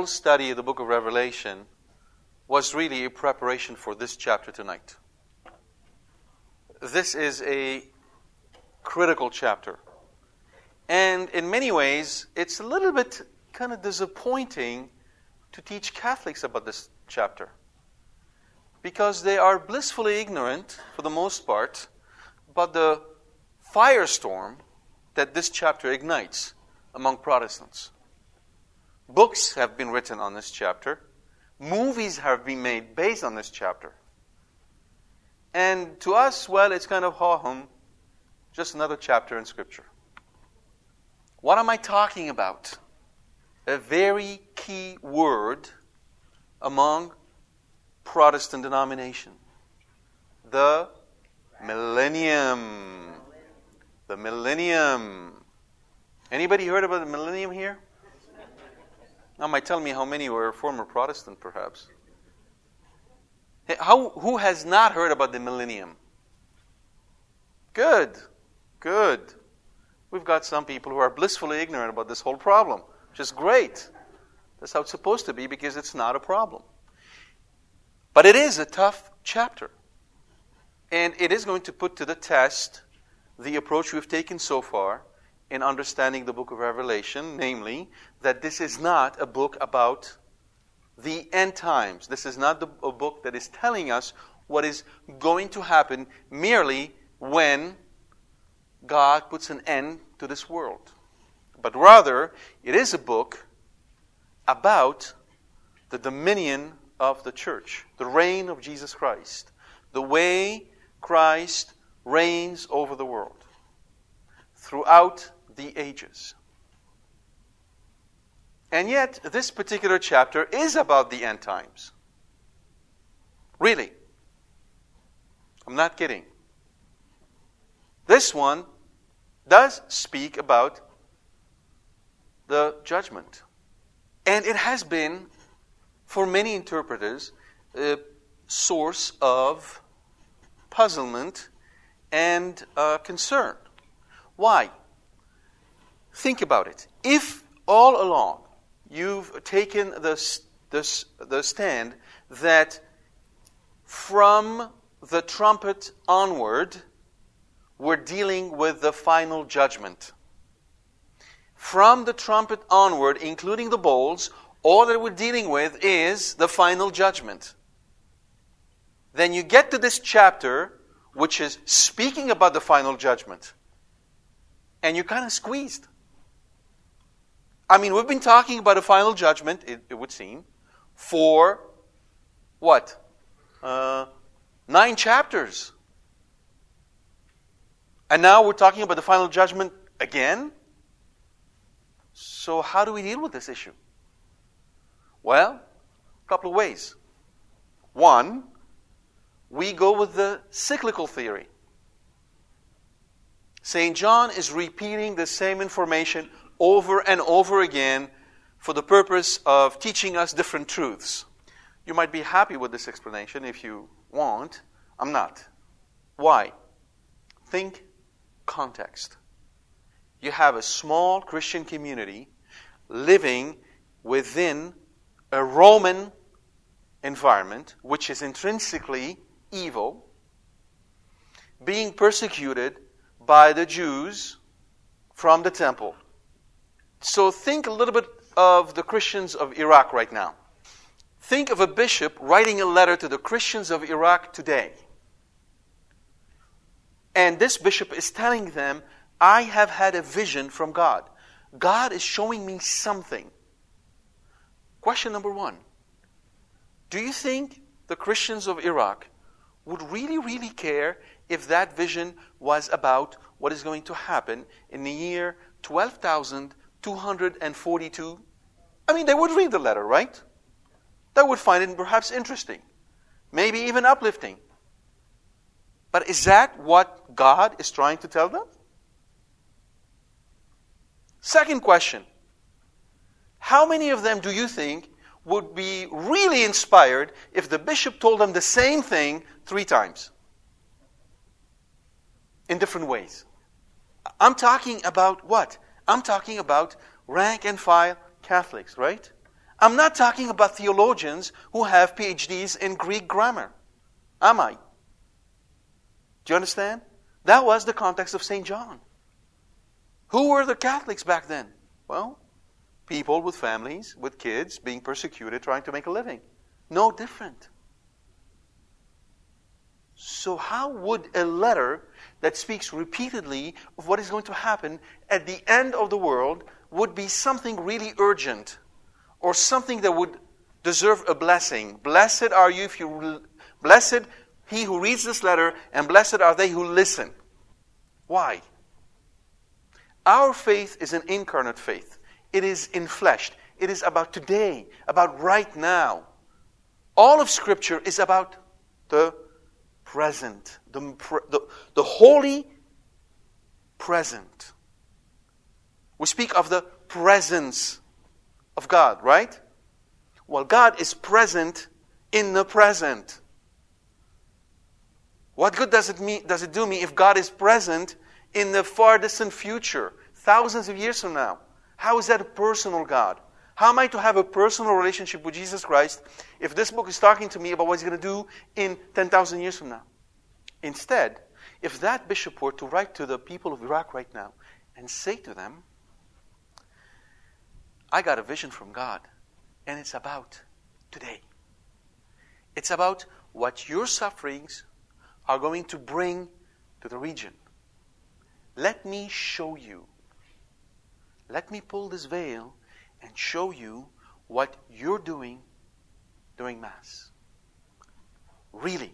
Whole study of the book of Revelation was really a preparation for this chapter tonight. This is a critical chapter. And in many ways, it's a little bit kind of disappointing to teach Catholics about this chapter because they are blissfully ignorant, for the most part, about the firestorm that this chapter ignites among Protestants. Books have been written on this chapter. Movies have been made based on this chapter. And to us, well, it's kind of ha hum, just another chapter in Scripture. What am I talking about? A very key word among Protestant denomination. The millennium. The millennium. Anybody heard about the millennium here? Now, might tell me how many were former Protestant, perhaps. How, who has not heard about the millennium? Good, good. We've got some people who are blissfully ignorant about this whole problem, which is great. That's how it's supposed to be because it's not a problem. But it is a tough chapter. And it is going to put to the test the approach we've taken so far in understanding the book of Revelation, namely, that this is not a book about the end times. This is not the, a book that is telling us what is going to happen merely when God puts an end to this world. But rather, it is a book about the dominion of the church, the reign of Jesus Christ, the way Christ reigns over the world throughout the ages. And yet, this particular chapter is about the end times. Really. I'm not kidding. This one does speak about the judgment. And it has been, for many interpreters, a source of puzzlement and uh, concern. Why? Think about it. If all along you've taken the, the, the stand that from the trumpet onward, we're dealing with the final judgment. From the trumpet onward, including the bowls, all that we're dealing with is the final judgment. Then you get to this chapter, which is speaking about the final judgment, and you're kind of squeezed. I mean, we've been talking about a final judgment, it, it would seem, for what? Uh, nine chapters. And now we're talking about the final judgment again? So, how do we deal with this issue? Well, a couple of ways. One, we go with the cyclical theory. St. John is repeating the same information over and over again for the purpose of teaching us different truths. You might be happy with this explanation if you want. I'm not. Why? Think context. You have a small Christian community living within a Roman environment, which is intrinsically evil, being persecuted by the Jews from the temple. So think a little bit of the Christians of Iraq right now. Think of a bishop writing a letter to the Christians of Iraq today. And this bishop is telling them, I have had a vision from God. God is showing me something. Question number one Do you think the Christians of Iraq would really, really care if that vision was about what is going to happen in the year 12,242? I mean, they would read the letter, right? They would find it perhaps interesting, maybe even uplifting. But is that what God is trying to tell them? Second question How many of them do you think would be really inspired if the bishop told them the same thing three times? In different ways. I'm talking about what? I'm talking about rank and file Catholics, right? I'm not talking about theologians who have PhDs in Greek grammar. Am I? Do you understand? That was the context of St. John. Who were the Catholics back then? Well, people with families, with kids, being persecuted, trying to make a living. No different. So, how would a letter that speaks repeatedly of what is going to happen at the end of the world would be something really urgent or something that would deserve a blessing? Blessed are you if you blessed he who reads this letter, and blessed are they who listen. Why? Our faith is an incarnate faith. It is infleshed. It is about today, about right now. All of Scripture is about the present, the, the, the holy present. We speak of the presence of God, right? Well, God is present in the present. What good does it, mean, does it do me if God is present in the far distant future, thousands of years from now? How is that a personal God? How am I to have a personal relationship with Jesus Christ if this book is talking to me about what he's going to do in 10,000 years from now? Instead, if that bishop were to write to the people of Iraq right now and say to them, I got a vision from God, and it's about today. It's about what your sufferings are going to bring to the region. Let me show you. Let me pull this veil and show you what you're doing during Mass. Really.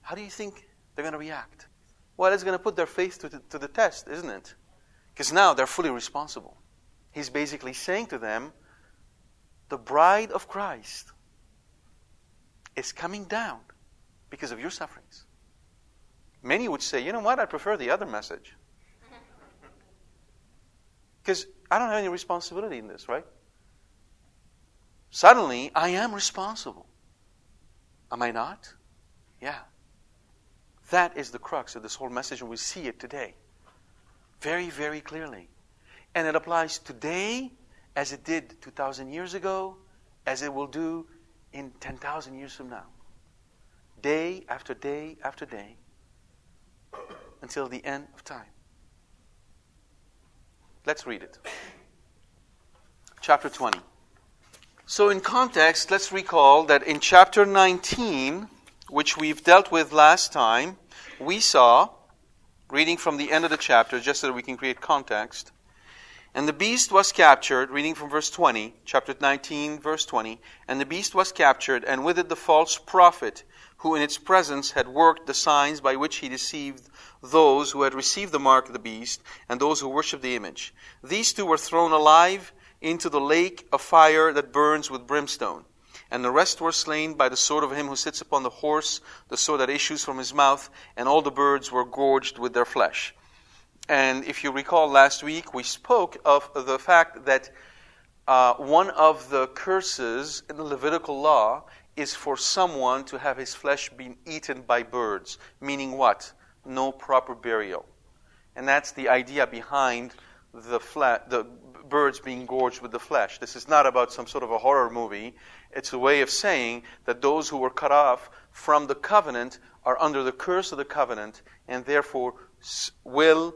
How do you think they're going to react? Well, it's going to put their faith to the, to the test, isn't it? Because now they're fully responsible. He's basically saying to them, the bride of Christ is coming down because of your sufferings. Many would say, you know what, I prefer the other message. Because I don't have any responsibility in this, right? Suddenly, I am responsible. Am I not? Yeah. That is the crux of this whole message, and we see it today. Very, very clearly. And it applies today as it did 2,000 years ago, as it will do in 10,000 years from now day after day after day until the end of time. Let's read it. Chapter 20. So, in context, let's recall that in chapter 19, which we've dealt with last time, we saw, reading from the end of the chapter, just so that we can create context, and the beast was captured, reading from verse 20, chapter 19, verse 20, and the beast was captured, and with it the false prophet who in its presence had worked the signs by which he deceived those who had received the mark of the beast and those who worshipped the image. These two were thrown alive into the lake of fire that burns with brimstone. And the rest were slain by the sword of him who sits upon the horse, the sword that issues from his mouth, and all the birds were gorged with their flesh. And if you recall last week, we spoke of the fact that uh, one of the curses in the Levitical law is for someone to have his flesh being eaten by birds, meaning what? No proper burial. And that's the idea behind the, the birds being gorged with the flesh. This is not about some sort of a horror movie. It's a way of saying that those who were cut off from the covenant are under the curse of the covenant and therefore will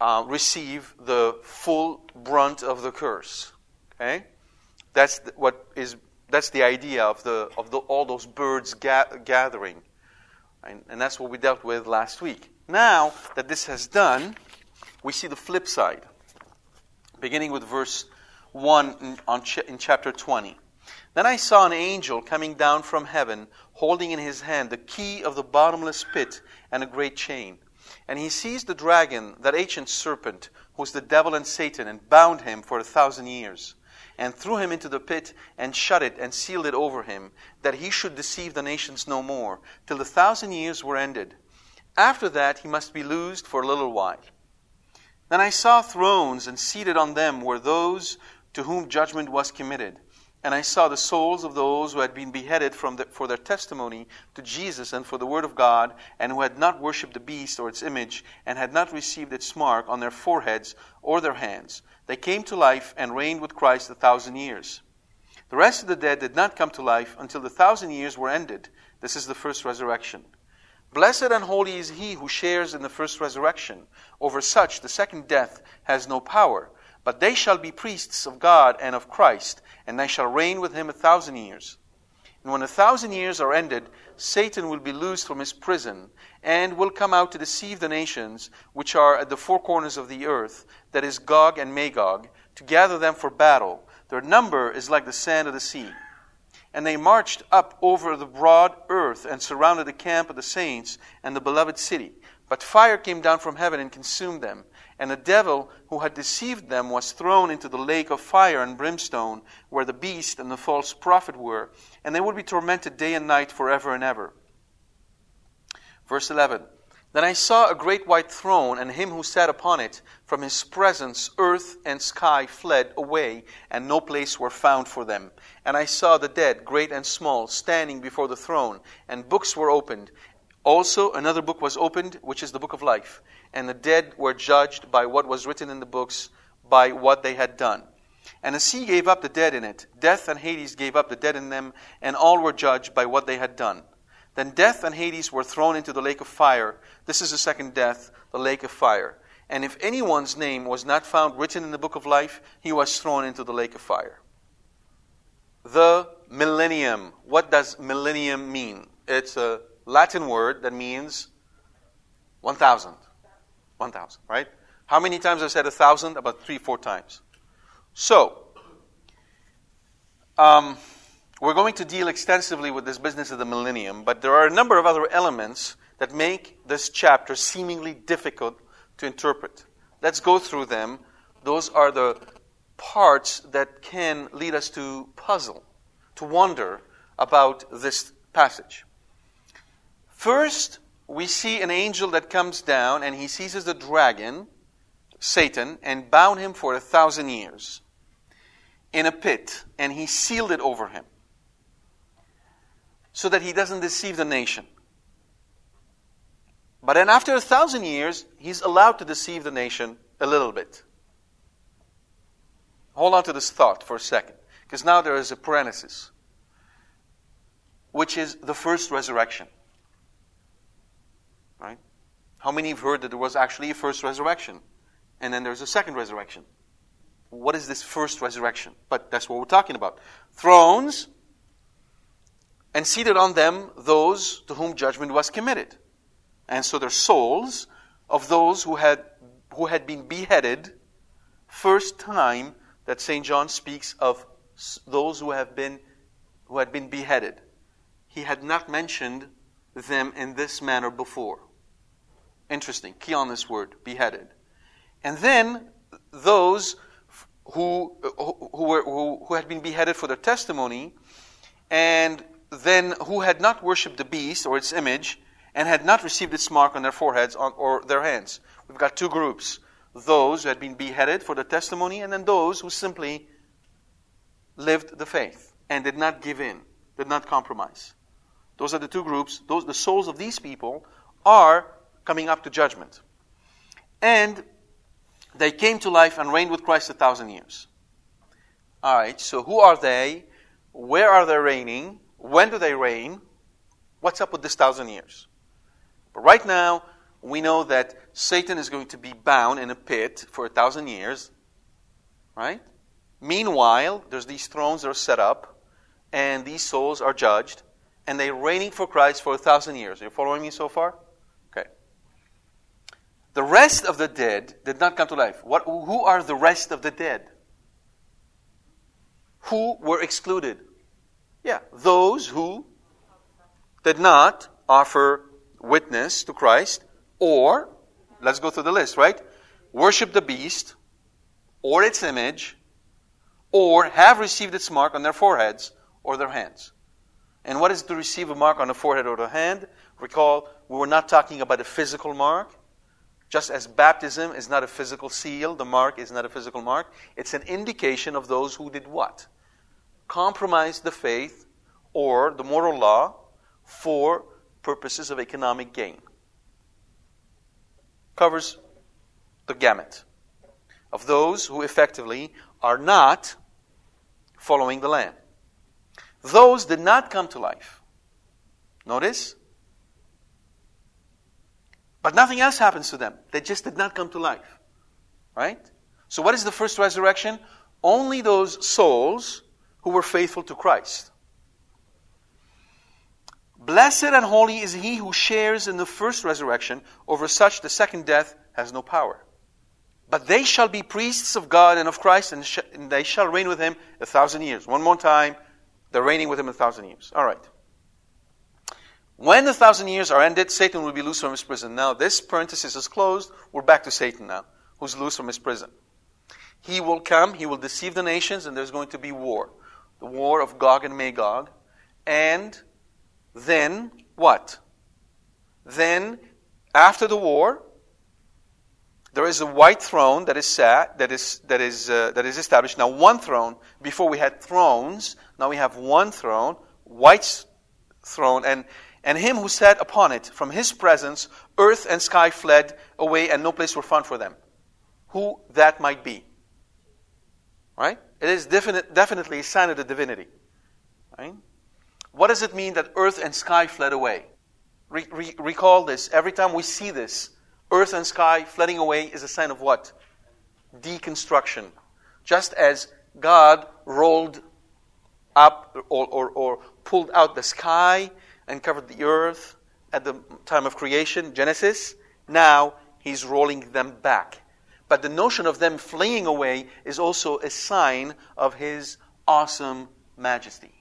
uh, receive the full brunt of the curse. Okay? That's what is that's the idea of the of the, all those birds ga- gathering, and, and that's what we dealt with last week. Now that this has done, we see the flip side, beginning with verse one in, on ch- in chapter twenty. Then I saw an angel coming down from heaven, holding in his hand the key of the bottomless pit and a great chain. And he seized the dragon, that ancient serpent, who is the devil and Satan, and bound him for a thousand years and threw him into the pit, and shut it, and sealed it over him, that he should deceive the nations no more, till the thousand years were ended. After that he must be loosed for a little while. Then I saw thrones, and seated on them were those to whom judgment was committed. And I saw the souls of those who had been beheaded the, for their testimony to Jesus and for the word of God, and who had not worshipped the beast or its image, and had not received its mark on their foreheads or their hands. They came to life and reigned with Christ a thousand years. The rest of the dead did not come to life until the thousand years were ended. This is the first resurrection. Blessed and holy is he who shares in the first resurrection. Over such the second death has no power but they shall be priests of God and of Christ, and they shall reign with him a thousand years. And when a thousand years are ended, Satan will be loosed from his prison, and will come out to deceive the nations which are at the four corners of the earth, that is Gog and Magog, to gather them for battle. Their number is like the sand of the sea. And they marched up over the broad earth and surrounded the camp of the saints and the beloved city. But fire came down from heaven and consumed them. And the devil who had deceived them was thrown into the lake of fire and brimstone, where the beast and the false prophet were, and they would be tormented day and night forever and ever. Verse 11 Then I saw a great white throne, and him who sat upon it. From his presence, earth and sky fled away, and no place were found for them. And I saw the dead, great and small, standing before the throne, and books were opened. Also, another book was opened, which is the book of life and the dead were judged by what was written in the books, by what they had done. And the sea gave up the dead in it. Death and Hades gave up the dead in them, and all were judged by what they had done. Then death and Hades were thrown into the lake of fire. This is the second death, the lake of fire. And if anyone's name was not found written in the book of life, he was thrown into the lake of fire. The millennium. What does millennium mean? It's a Latin word that means 1,000. 1,000, right? How many times I said 1,000? About three, four times. So, um, we're going to deal extensively with this business of the millennium, but there are a number of other elements that make this chapter seemingly difficult to interpret. Let's go through them. Those are the parts that can lead us to puzzle, to wonder about this passage. First, we see an angel that comes down and he seizes the dragon, Satan, and bound him for a thousand years in a pit, and he sealed it over him so that he doesn't deceive the nation. But then after a thousand years, he's allowed to deceive the nation a little bit. Hold on to this thought for a second, because now there is a parenthesis, which is the first resurrection. Right? How many have heard that there was actually a first resurrection? And then there's a second resurrection. What is this first resurrection? But that's what we're talking about. Thrones, and seated on them those to whom judgment was committed. And so they're souls of those who had, who had been beheaded. First time that St. John speaks of those who have been who had been beheaded. He had not mentioned them in this manner before. Interesting. Key on this word, beheaded. And then those who, who, were, who, who had been beheaded for their testimony, and then who had not worshipped the beast or its image, and had not received its mark on their foreheads or their hands. We've got two groups those who had been beheaded for the testimony, and then those who simply lived the faith and did not give in, did not compromise. Those are the two groups. Those, the souls of these people are coming up to judgment. And They came to life and reigned with Christ a thousand years. All right, so who are they? Where are they reigning? When do they reign? What's up with this thousand years? But right now, we know that Satan is going to be bound in a pit for a thousand years. Right? Meanwhile, there's these thrones that are set up, and these souls are judged, and they're reigning for Christ for a thousand years. Are you following me so far? Okay. The rest of the dead did not come to life. What, who are the rest of the dead? Who were excluded? Yeah, those who did not offer witness to Christ, or, let's go through the list, right? Worship the beast, or its image, or have received its mark on their foreheads or their hands. And what is to receive a mark on the forehead or the hand? Recall, we were not talking about a physical mark. Just as baptism is not a physical seal, the mark is not a physical mark. It's an indication of those who did what? Compromise the faith or the moral law for purposes of economic gain. Covers the gamut of those who effectively are not following the Lamb. Those did not come to life. Notice? But nothing else happens to them. They just did not come to life. Right? So, what is the first resurrection? Only those souls who were faithful to Christ. Blessed and holy is he who shares in the first resurrection. Over such, the second death has no power. But they shall be priests of God and of Christ, and, sh- and they shall reign with him a thousand years. One more time, they're reigning with him a thousand years. All right. When the thousand years are ended, Satan will be loose from his prison. Now, this parenthesis is closed. We're back to Satan now, who's loose from his prison. He will come, he will deceive the nations, and there's going to be war. The war of Gog and Magog. And then, what? Then, after the war, there is a white throne that is sat, that is, that is, uh, that is established. Now, one throne, before we had thrones, now we have one throne, white throne, and, and him who sat upon it. From his presence, earth and sky fled away, and no place were found for them. Who that might be. Right? It is definite, definitely a sign of the divinity. Right? What does it mean that earth and sky fled away? Re- re- recall this. Every time we see this, earth and sky flooding away is a sign of what? Deconstruction. Just as God rolled up or, or, or pulled out the sky and covered the earth at the time of creation, Genesis, now he's rolling them back. But the notion of them fleeing away is also a sign of his awesome majesty.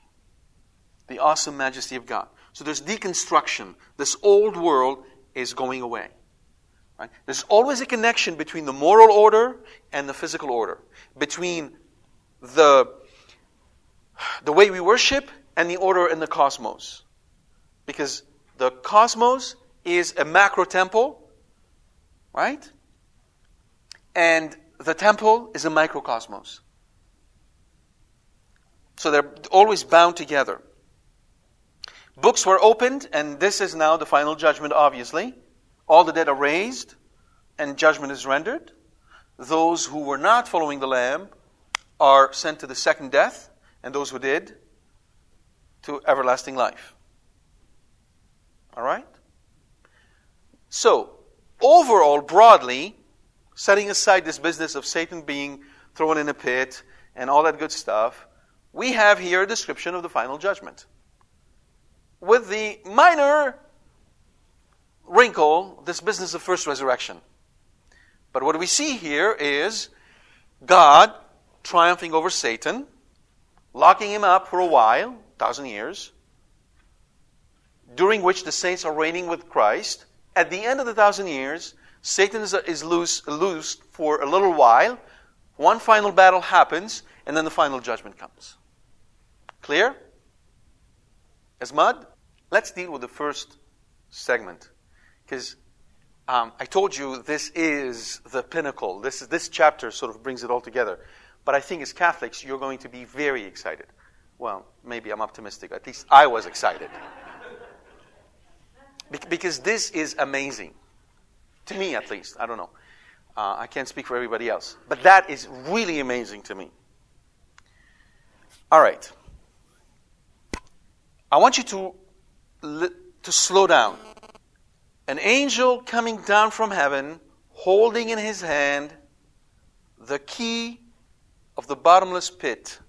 The awesome majesty of God. So there's deconstruction. This old world is going away. Right? There's always a connection between the moral order and the physical order, between the, the way we worship and the order in the cosmos. Because the cosmos is a macro temple, right? And the temple is a microcosmos. So they're always bound together. Books were opened, and this is now the final judgment, obviously. All the dead are raised, and judgment is rendered. Those who were not following the Lamb are sent to the second death, and those who did, to everlasting life. All right? So, overall, broadly, setting aside this business of Satan being thrown in a pit and all that good stuff, we have here a description of the final judgment. With the minor wrinkle this business of first resurrection. But what we see here is God triumphing over Satan, locking him up for a while, thousand years, during which the saints are reigning with Christ. At the end of the thousand years, Satan is, is loose, loosed for a little while. One final battle happens, and then the final judgment comes. Clear? As mud? Let's deal with the first segment. Because um, I told you this is the pinnacle. This, is, this chapter sort of brings it all together. But I think as Catholics, you're going to be very excited. Well, maybe I'm optimistic. At least I was excited. Be- because this is amazing. To me, at least. I don't know. Uh, I can't speak for everybody else. But that is really amazing to me. All right. I want you to, to slow down. An angel coming down from heaven, holding in his hand the key of the bottomless pit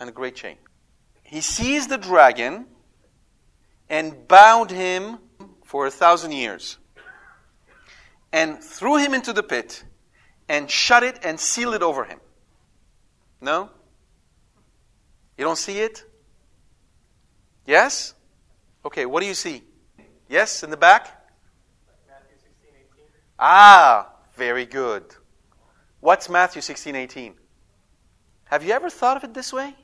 and a great chain. He seized the dragon and bound him for a thousand years and threw him into the pit and shut it and sealed it over him. No? You don't see it? Yes? Okay, what do you see? Yes, in the back? Matthew 16, 18. Ah, very good. What's Matthew 16, 18? Have you ever thought of it this way?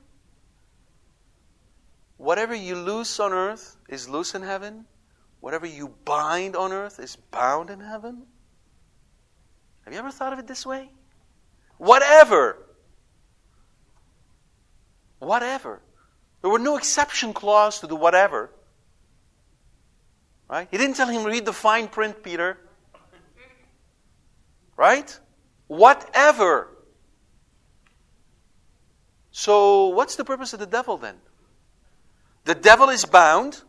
Whatever you loose on earth is loose in heaven. Whatever you bind on earth is bound in heaven. Have you ever thought of it this way? Whatever. Whatever. There were no exception clause to the whatever. Right? He didn't tell him read the fine print, Peter. Right? Whatever. So, what's the purpose of the devil then? The devil is bound,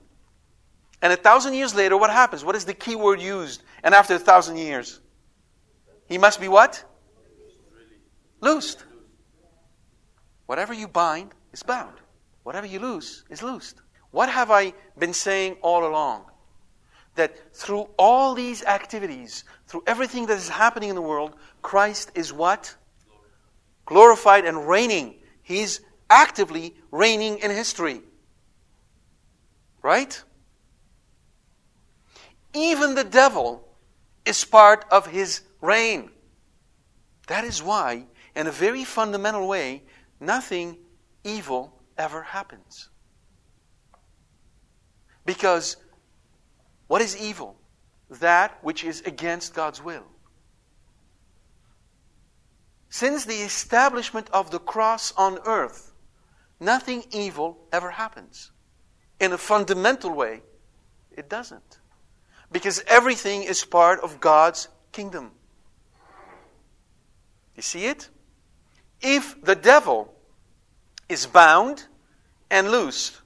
and a thousand years later, what happens? What is the key word used? And after a thousand years? He must be what? Loosed. Whatever you bind is bound. Whatever you loose is loosed. What have I been saying all along? That through all these activities, through everything that is happening in the world, Christ is what? Glorified and reigning. He's actively reigning in history. Right? Even the devil is part of his reign. That is why, in a very fundamental way, nothing evil ever happens. Because what is evil? That which is against God's will. Since the establishment of the cross on earth, nothing evil ever happens. In a fundamental way, it doesn't. Because everything is part of God's kingdom. You see it? If the devil is bound and loosed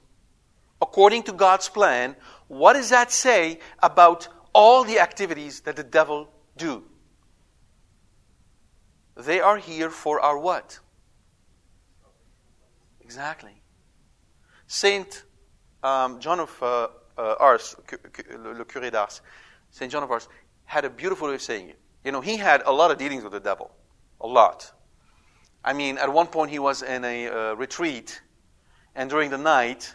according to God's plan, what does that say about all the activities that the devil do? They are here for our what? Exactly. Saint um, John of uh, uh, Ars, le curé d'Ars, Saint John of Ars, had a beautiful way of saying it. You know, he had a lot of dealings with the devil, a lot. I mean, at one point he was in a uh, retreat, and during the night,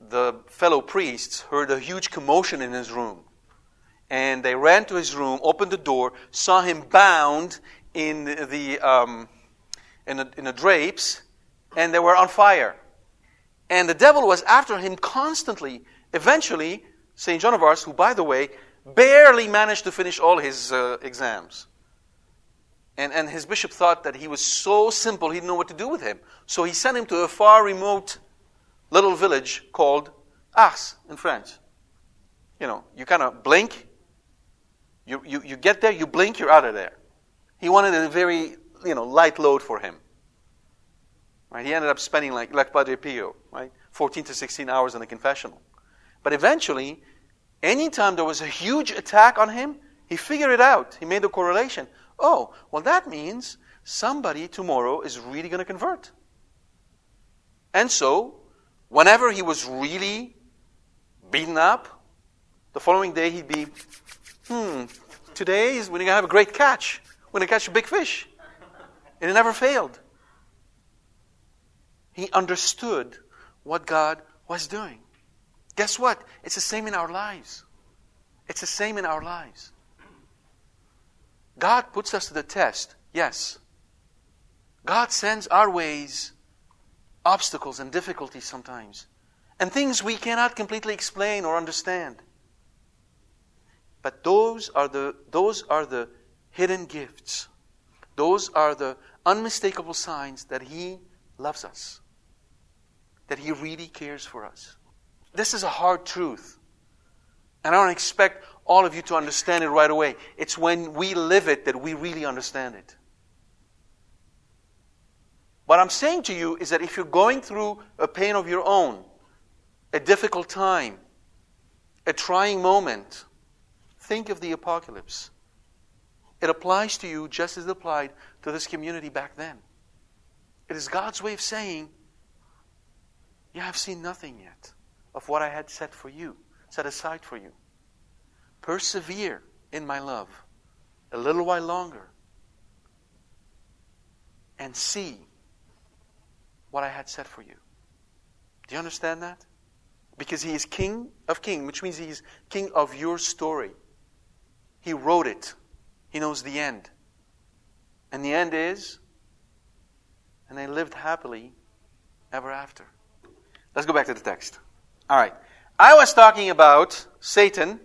the fellow priests heard a huge commotion in his room. And they ran to his room, opened the door, saw him bound in the, um, in, the, in the drapes, and they were on fire. And the devil was after him constantly. Eventually, St. John of Ars, who, by the way, barely managed to finish all his uh, exams. And, and his bishop thought that he was so simple, he didn't know what to do with him. So he sent him to a far remote little village called Ars in France. You know, you kind of blink, you, you, you get there, you blink, you're out of there. He wanted a very, you know, light load for him. Right? He ended up spending like, like Padre Pio, right? 14 to 16 hours in the confessional. But eventually, anytime there was a huge attack on him, he figured it out. He made the correlation. Oh, well, that means somebody tomorrow is really going to convert. And so, whenever he was really beaten up, the following day he'd be, hmm, today is when you're going to have a great catch. We're to catch a big fish. And it never failed. He understood what God was doing. Guess what? It's the same in our lives. It's the same in our lives. God puts us to the test, yes. God sends our ways obstacles and difficulties sometimes, and things we cannot completely explain or understand. But those are the, those are the hidden gifts. Those are the unmistakable signs that He loves us, that He really cares for us. This is a hard truth. And I don't expect all of you to understand it right away. It's when we live it that we really understand it. What I'm saying to you is that if you're going through a pain of your own, a difficult time, a trying moment, think of the apocalypse. It applies to you just as it applied to this community back then. It is God's way of saying, You have seen nothing yet of what I had set for you, set aside for you. Persevere in my love a little while longer and see what I had set for you. Do you understand that? Because he is king of kings, which means he is king of your story. He wrote it. He knows the end. And the end is, and they lived happily ever after. Let's go back to the text. All right. I was talking about Satan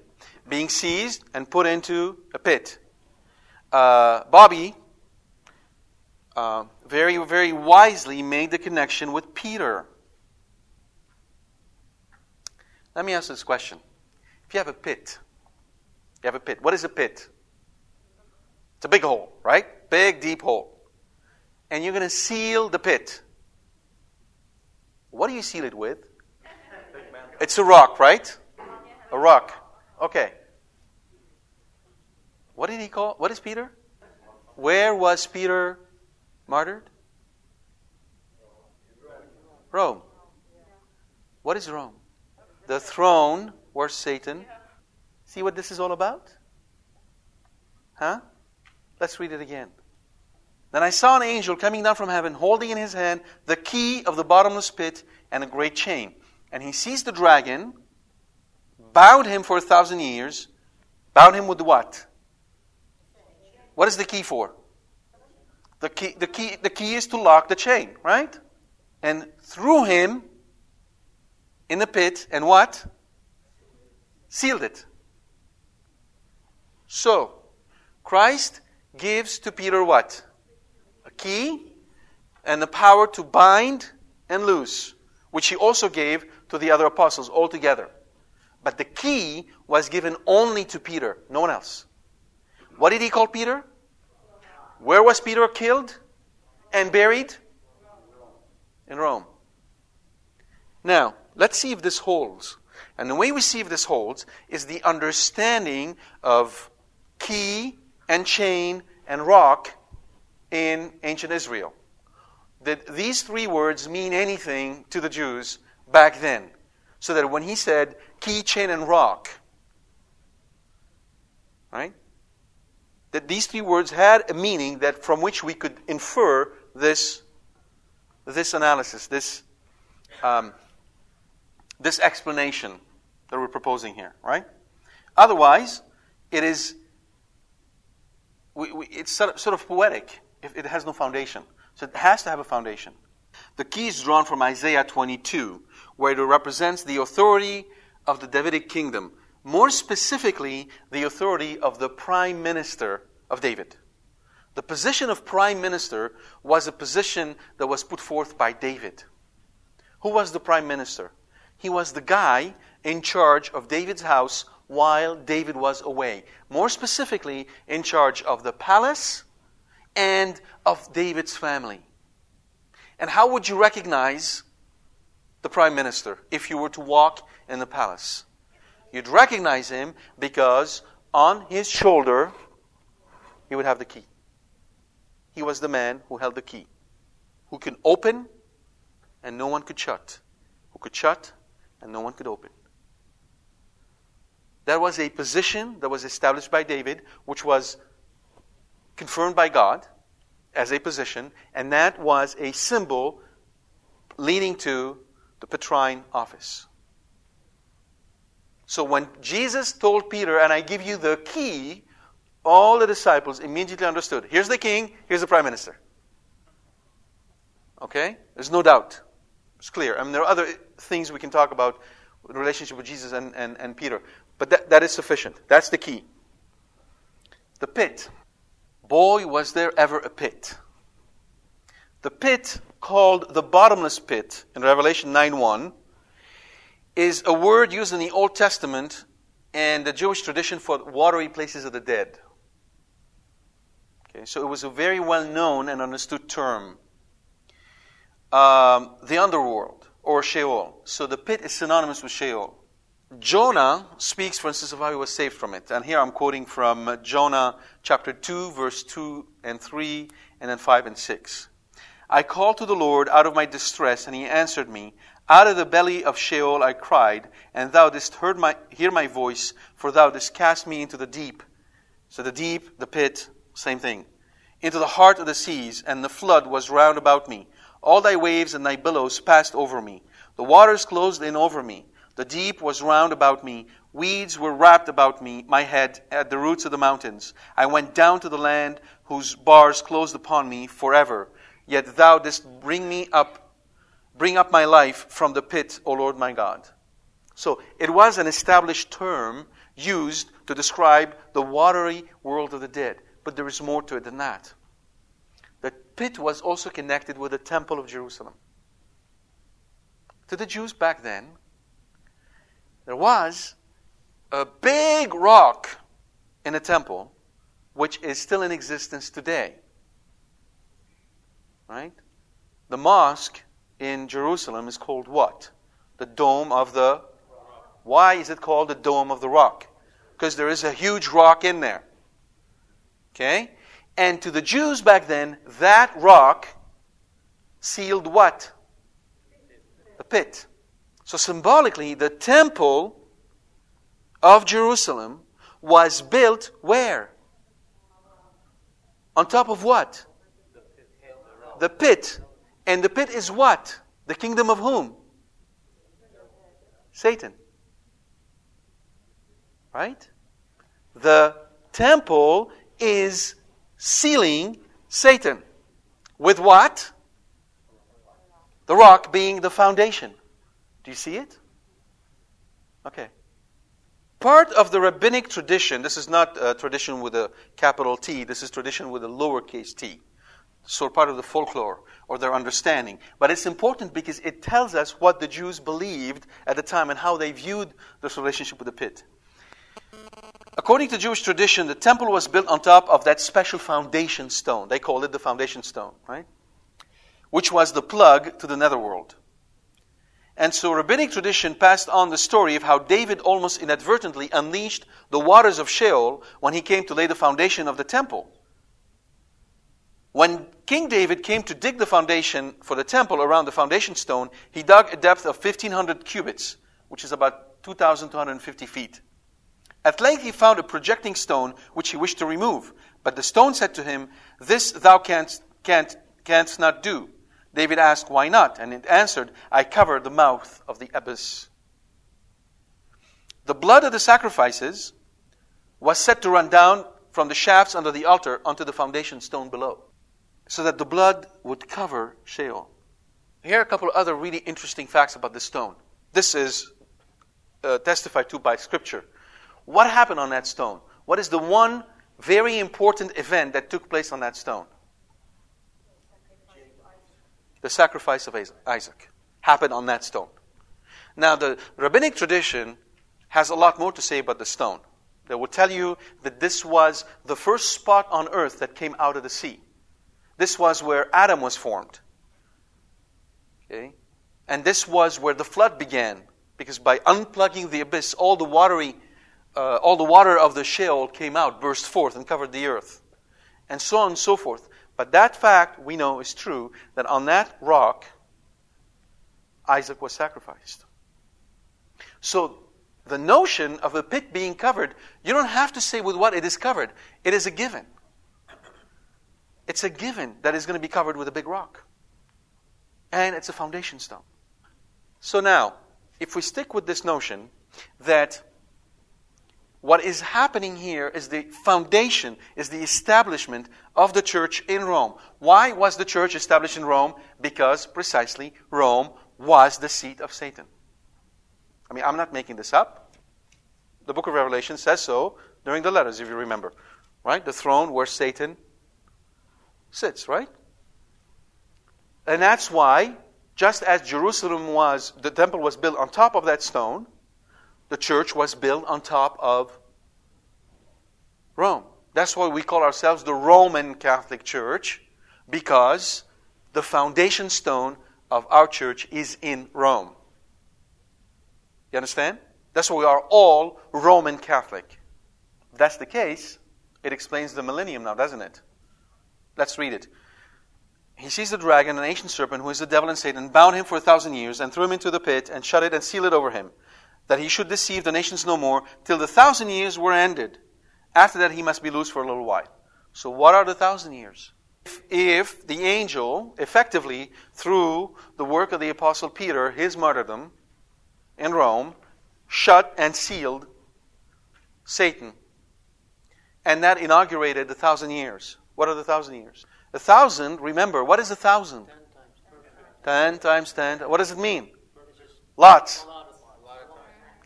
being seized and put into a pit. Uh, Bobby uh, very, very wisely made the connection with Peter. Let me ask this question. If you have a pit, you have a pit. What is a pit? It's a big hole, right? Big, deep hole. And you're going to seal the pit. What do you seal it with? It's a rock, right? A rock. Okay. What did he call? What is Peter? Where was Peter martyred? Rome. What is Rome? The throne where Satan. See what this is all about? Huh? Let's read it again. Then I saw an angel coming down from heaven, holding in his hand the key of the bottomless pit and a great chain. And he seized the dragon, bound him for a thousand years, bound him with what? What is the key for? The key, the key, the key is to lock the chain, right? And threw him in the pit and what? Sealed it. So, Christ gives to Peter what? A key and the power to bind and loose, which he also gave to the other apostles altogether. But the key was given only to Peter, no one else. What did he call Peter? Where was Peter killed and buried? In Rome. Now, let's see if this holds. And the way we see if this holds is the understanding of key and chain and rock in ancient Israel. That these three words mean anything to the Jews back then. So that when he said key, chain, and rock, right? That these three words had a meaning that from which we could infer this, this analysis, this, um, this explanation that we're proposing here, right? Otherwise, it is we, we, it's sort of, sort of poetic if it has no foundation. So it has to have a foundation. The key is drawn from Isaiah 22, where it represents the authority of the Davidic kingdom, more specifically, the authority of the prime minister of David. The position of prime minister was a position that was put forth by David. Who was the prime minister? He was the guy in charge of David's house while David was away. More specifically, in charge of the palace and of David's family. And how would you recognize the prime minister if you were to walk in the palace? You'd recognize him because on his shoulder he would have the key. He was the man who held the key, who could open and no one could shut, who could shut and no one could open. That was a position that was established by David, which was confirmed by God as a position, and that was a symbol leading to the Petrine office. So when Jesus told Peter, and I give you the key, all the disciples immediately understood here's the king, here's the prime minister. Okay? There's no doubt. It's clear. I mean, there are other things we can talk about in relationship with Jesus and, and, and Peter. But that, that is sufficient. That's the key. The pit. Boy, was there ever a pit. The pit called the bottomless pit in Revelation 9 1 is a word used in the Old Testament and the Jewish tradition for watery places of the dead. Okay, so it was a very well known and understood term. Um, the underworld, or Sheol. So the pit is synonymous with Sheol. Jonah speaks, for instance, of how he was saved from it. And here I'm quoting from Jonah chapter 2, verse 2 and 3, and then 5 and 6. I called to the Lord out of my distress, and he answered me. Out of the belly of Sheol I cried, and thou didst heard my, hear my voice, for thou didst cast me into the deep. So the deep, the pit, same thing. Into the heart of the seas, and the flood was round about me. All thy waves and thy billows passed over me. The waters closed in over me. The deep was round about me. Weeds were wrapped about me, my head, at the roots of the mountains. I went down to the land whose bars closed upon me forever. Yet thou didst bring me up, bring up my life from the pit, O Lord my God. So it was an established term used to describe the watery world of the dead. But there is more to it than that. The pit was also connected with the temple of Jerusalem. To the Jews back then, there was a big rock in a temple which is still in existence today. Right? The mosque in Jerusalem is called what? The Dome of the. Why is it called the Dome of the Rock? Because there is a huge rock in there. Okay? And to the Jews back then, that rock sealed what? The pit. So symbolically, the temple of Jerusalem was built where? On top of what? The pit. And the pit is what? The kingdom of whom? Satan. Right? The temple is sealing Satan. With what? The rock being the foundation. Do you see it? Okay. Part of the rabbinic tradition, this is not a tradition with a capital T, this is tradition with a lowercase t. So part of the folklore or their understanding. But it's important because it tells us what the Jews believed at the time and how they viewed this relationship with the pit. According to Jewish tradition, the temple was built on top of that special foundation stone. They call it the foundation stone, right? Which was the plug to the netherworld. And so rabbinic tradition passed on the story of how David almost inadvertently unleashed the waters of Sheol when he came to lay the foundation of the temple. When King David came to dig the foundation for the temple around the foundation stone, he dug a depth of 1500 cubits, which is about 2250 feet. At length he found a projecting stone which he wished to remove, but the stone said to him, This thou canst, canst, canst not do. David asked, Why not? And it answered, I cover the mouth of the abyss. The blood of the sacrifices was set to run down from the shafts under the altar onto the foundation stone below, so that the blood would cover Sheol. Here are a couple of other really interesting facts about this stone. This is uh, testified to by Scripture. What happened on that stone? What is the one very important event that took place on that stone? The sacrifice of Isaac happened on that stone. Now, the rabbinic tradition has a lot more to say about the stone. They will tell you that this was the first spot on earth that came out of the sea. This was where Adam was formed. Okay? And this was where the flood began, because by unplugging the abyss, all the watery, uh, all the water of the Sheol came out, burst forth, and covered the earth, and so on and so forth. But that fact we know is true that on that rock, Isaac was sacrificed. So the notion of a pit being covered, you don't have to say with what it is covered. It is a given. It's a given that is going to be covered with a big rock. And it's a foundation stone. So now, if we stick with this notion that what is happening here is the foundation, is the establishment of the church in Rome. Why was the church established in Rome? Because precisely Rome was the seat of Satan. I mean, I'm not making this up. The book of Revelation says so during the letters, if you remember. Right? The throne where Satan sits, right? And that's why, just as Jerusalem was, the temple was built on top of that stone, the church was built on top of Rome. That's why we call ourselves the Roman Catholic Church, because the foundation stone of our church is in Rome. You understand? That's why we are all Roman Catholic. If that's the case, it explains the millennium now, doesn't it? Let's read it. He sees the dragon, an ancient serpent, who is the devil and Satan, bound him for a thousand years, and threw him into the pit, and shut it and sealed it over him, that he should deceive the nations no more, till the thousand years were ended. After that, he must be loosed for a little while. So, what are the thousand years? If, if the angel, effectively, through the work of the Apostle Peter, his martyrdom in Rome, shut and sealed Satan, and that inaugurated the thousand years. What are the thousand years? A thousand, remember, what is a thousand? Ten times ten. What does it mean? Lots.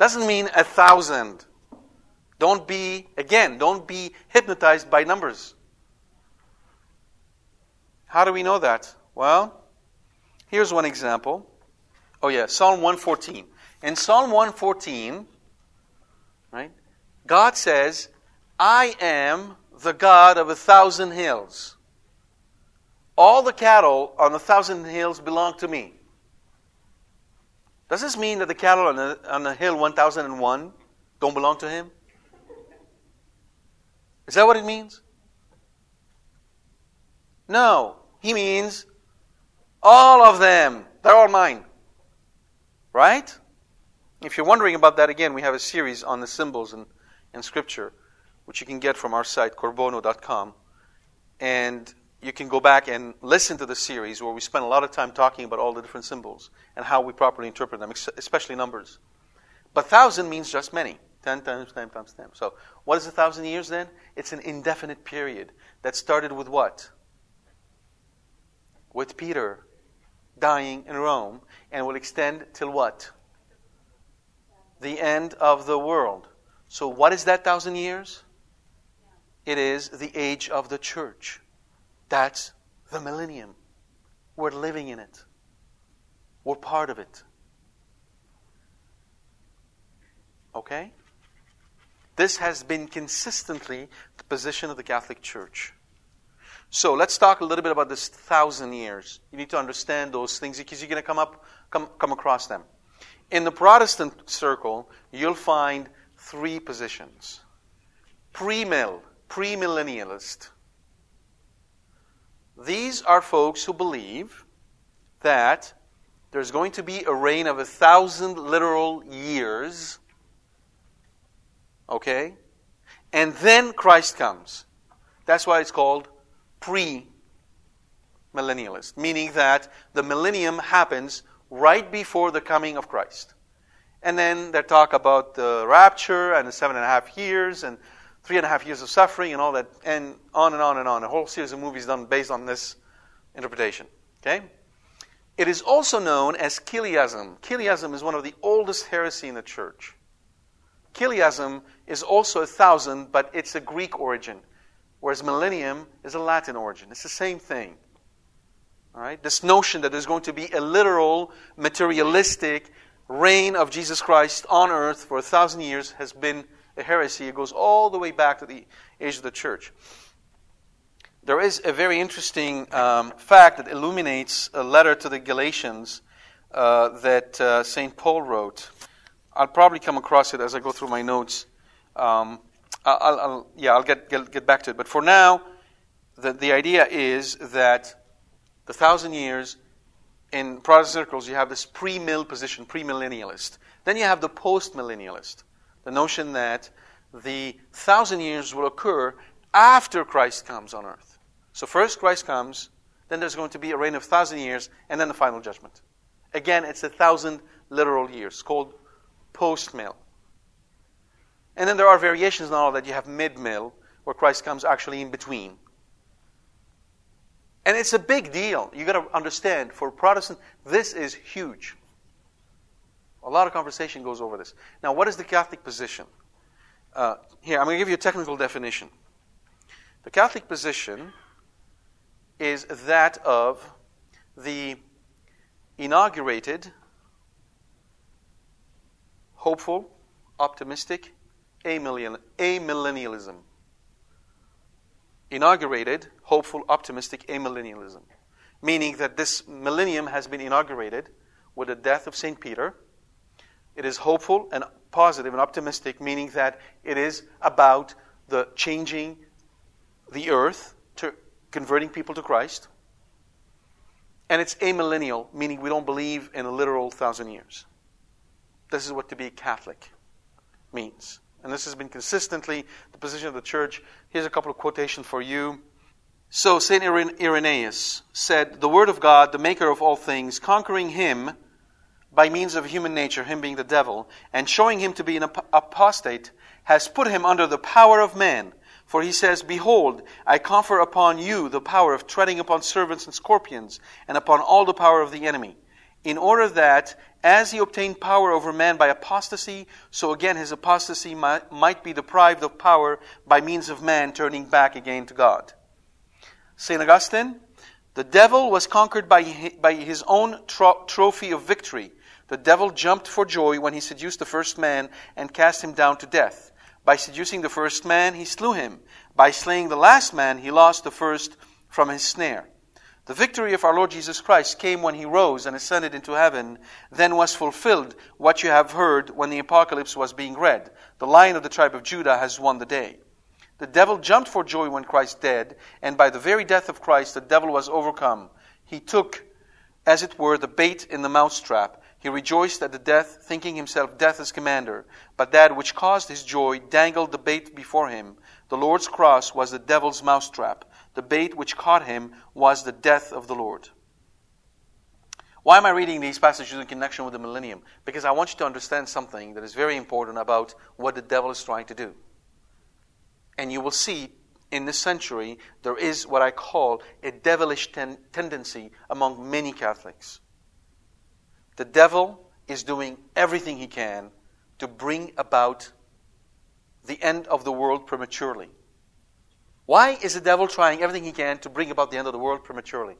Doesn't mean a thousand. Don't be, again, don't be hypnotized by numbers. How do we know that? Well, here's one example. Oh, yeah, Psalm 114. In Psalm 114, right, God says, I am the God of a thousand hills. All the cattle on a thousand hills belong to me. Does this mean that the cattle on the, on the hill 1001 don't belong to him? Is that what it means? No. He means all of them. They're all mine. Right? If you're wondering about that, again, we have a series on the symbols in, in Scripture, which you can get from our site, qorbono.com. And you can go back and listen to the series where we spend a lot of time talking about all the different symbols and how we properly interpret them, especially numbers. But thousand means just many. Ten times ten times ten. So, what is a thousand years then? It's an indefinite period that started with what? With Peter dying in Rome and will extend till what? The end of the world. So, what is that thousand years? It is the age of the church. That's the millennium. We're living in it, we're part of it. Okay? This has been consistently the position of the Catholic Church. So let's talk a little bit about this thousand years. You need to understand those things because you're going to come up, come, come across them. In the Protestant circle, you'll find three positions: pre-mill, premillennialist, these are folks who believe that there's going to be a reign of a thousand literal years. Okay? And then Christ comes. That's why it's called pre millennialist, meaning that the millennium happens right before the coming of Christ. And then they talk about the rapture and the seven and a half years and three and a half years of suffering and all that, and on and on and on. A whole series of movies done based on this interpretation. Okay? It is also known as Chiliasm. Chiliasm is one of the oldest heresy in the church. Chiliasm is also a thousand, but it's a Greek origin, whereas millennium is a Latin origin. It's the same thing. All right? This notion that there's going to be a literal, materialistic reign of Jesus Christ on earth for a thousand years has been a heresy. It goes all the way back to the age of the church. There is a very interesting um, fact that illuminates a letter to the Galatians uh, that uh, St. Paul wrote. I'll probably come across it as I go through my notes. Um, I'll, I'll, yeah, I'll get, get, get back to it. But for now, the, the idea is that the thousand years in Protestant circles, you have this pre mill position, premillennialist. Then you have the post millennialist the notion that the thousand years will occur after Christ comes on earth. So first Christ comes, then there's going to be a reign of thousand years, and then the final judgment. Again, it's a thousand literal years, called post-mill. And then there are variations now that. You have mid-mill, where Christ comes actually in between. And it's a big deal. You've got to understand, for Protestant, this is huge. A lot of conversation goes over this. Now, what is the Catholic position? Uh, here, I'm going to give you a technical definition. The Catholic position is that of the inaugurated, hopeful, optimistic amillennialism. Inaugurated hopeful, optimistic amillennialism. Meaning that this millennium has been inaugurated with the death of St. Peter. It is hopeful and positive and optimistic, meaning that it is about the changing the earth to converting people to Christ. And it's amillennial, meaning we don't believe in a literal thousand years. This is what to be Catholic means. And this has been consistently the position of the church. Here's a couple of quotations for you. So, St. Irenaeus said, The Word of God, the maker of all things, conquering him by means of human nature, him being the devil, and showing him to be an apostate, has put him under the power of man. For he says, Behold, I confer upon you the power of treading upon serpents and scorpions, and upon all the power of the enemy, in order that, as he obtained power over man by apostasy, so again his apostasy might, be deprived of power by means of man turning back again to God. St. Augustine, the devil was conquered by, by his own tro- trophy of victory. The devil jumped for joy when he seduced the first man and cast him down to death. By seducing the first man, he slew him. By slaying the last man, he lost the first from his snare. The victory of our Lord Jesus Christ came when he rose and ascended into heaven. Then was fulfilled what you have heard when the apocalypse was being read. The lion of the tribe of Judah has won the day. The devil jumped for joy when Christ died, and by the very death of Christ, the devil was overcome. He took, as it were, the bait in the mousetrap. He rejoiced at the death, thinking himself death's commander. But that which caused his joy dangled the bait before him. The Lord's cross was the devil's mousetrap. The bait which caught him was the death of the Lord. Why am I reading these passages in connection with the millennium? Because I want you to understand something that is very important about what the devil is trying to do. And you will see in this century there is what I call a devilish ten- tendency among many Catholics. The devil is doing everything he can to bring about the end of the world prematurely. Why is the devil trying everything he can to bring about the end of the world prematurely?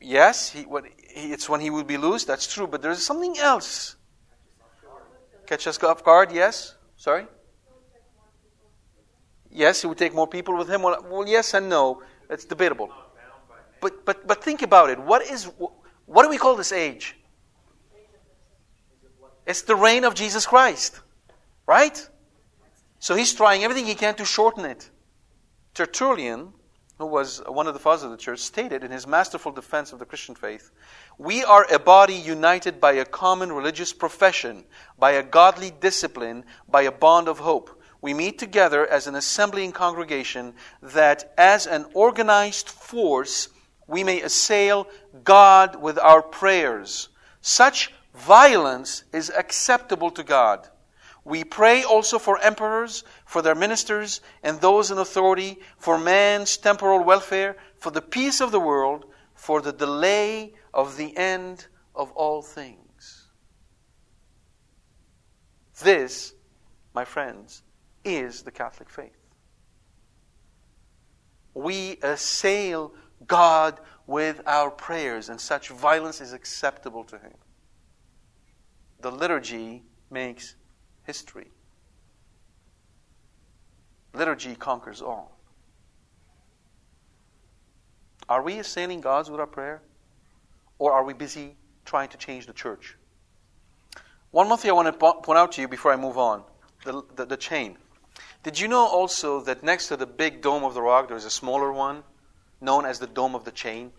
Yes, he, what, he, it's when he will be loose, that's true, but there's something else. Catch us off guard, yes? Sorry? Yes, he would take more people with him. Well, well, yes and no. It's debatable. But, but, but think about it. What, is, what do we call this age? It's the reign of Jesus Christ. Right? So he's trying everything he can to shorten it. Tertullian, who was one of the fathers of the church, stated in his masterful defense of the Christian faith We are a body united by a common religious profession, by a godly discipline, by a bond of hope. We meet together as an assembly and congregation that, as an organized force, we may assail God with our prayers. Such violence is acceptable to God. We pray also for emperors, for their ministers, and those in authority, for man's temporal welfare, for the peace of the world, for the delay of the end of all things. This, my friends, is the Catholic faith. We assail God with our prayers, and such violence is acceptable to Him. The liturgy makes history. Liturgy conquers all. Are we assailing God with our prayer? Or are we busy trying to change the church? One more thing I want to point out to you before I move on the, the, the chain. Did you know also that next to the big dome of the rock, there's a smaller one known as the Dome of the Chain?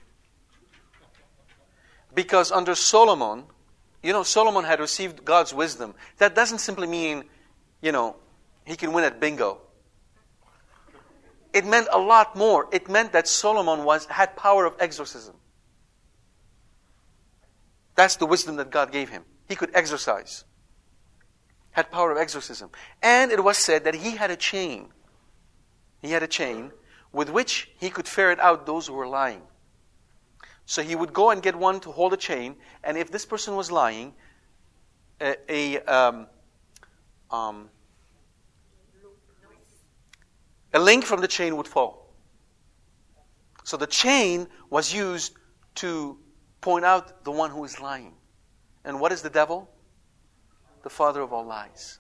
Because under Solomon, you know, Solomon had received God's wisdom. That doesn't simply mean, you know, he can win at bingo. It meant a lot more. It meant that Solomon was, had power of exorcism. That's the wisdom that God gave him. He could exorcise. Had power of exorcism. And it was said that he had a chain. He had a chain with which he could ferret out those who were lying. So he would go and get one to hold a chain, and if this person was lying, a, a, um, um, a link from the chain would fall. So the chain was used to point out the one who is lying. And what is the devil? the father of all lies.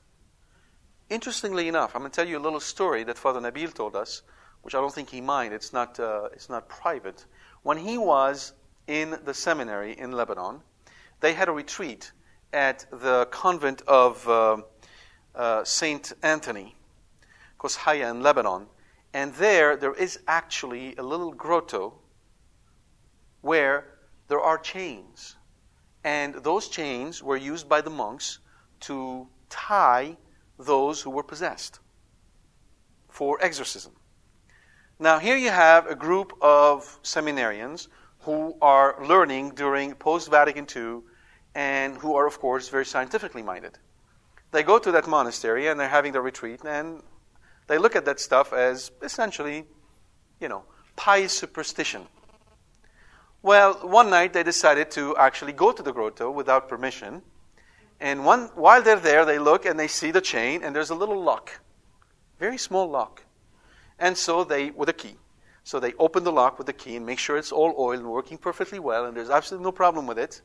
Interestingly enough, I'm going to tell you a little story that Father Nabil told us, which I don't think he mind. It's not, uh, it's not private. When he was in the seminary in Lebanon, they had a retreat at the convent of uh, uh, Saint Anthony, Qozhaya in Lebanon. And there, there is actually a little grotto where there are chains. And those chains were used by the monks to tie those who were possessed for exorcism. Now, here you have a group of seminarians who are learning during post Vatican II and who are, of course, very scientifically minded. They go to that monastery and they're having their retreat, and they look at that stuff as essentially, you know, pious superstition. Well, one night they decided to actually go to the grotto without permission and one, while they're there, they look and they see the chain, and there's a little lock, very small lock. And so they, with a key. So they open the lock with the key and make sure it's all oil and working perfectly well, and there's absolutely no problem with it.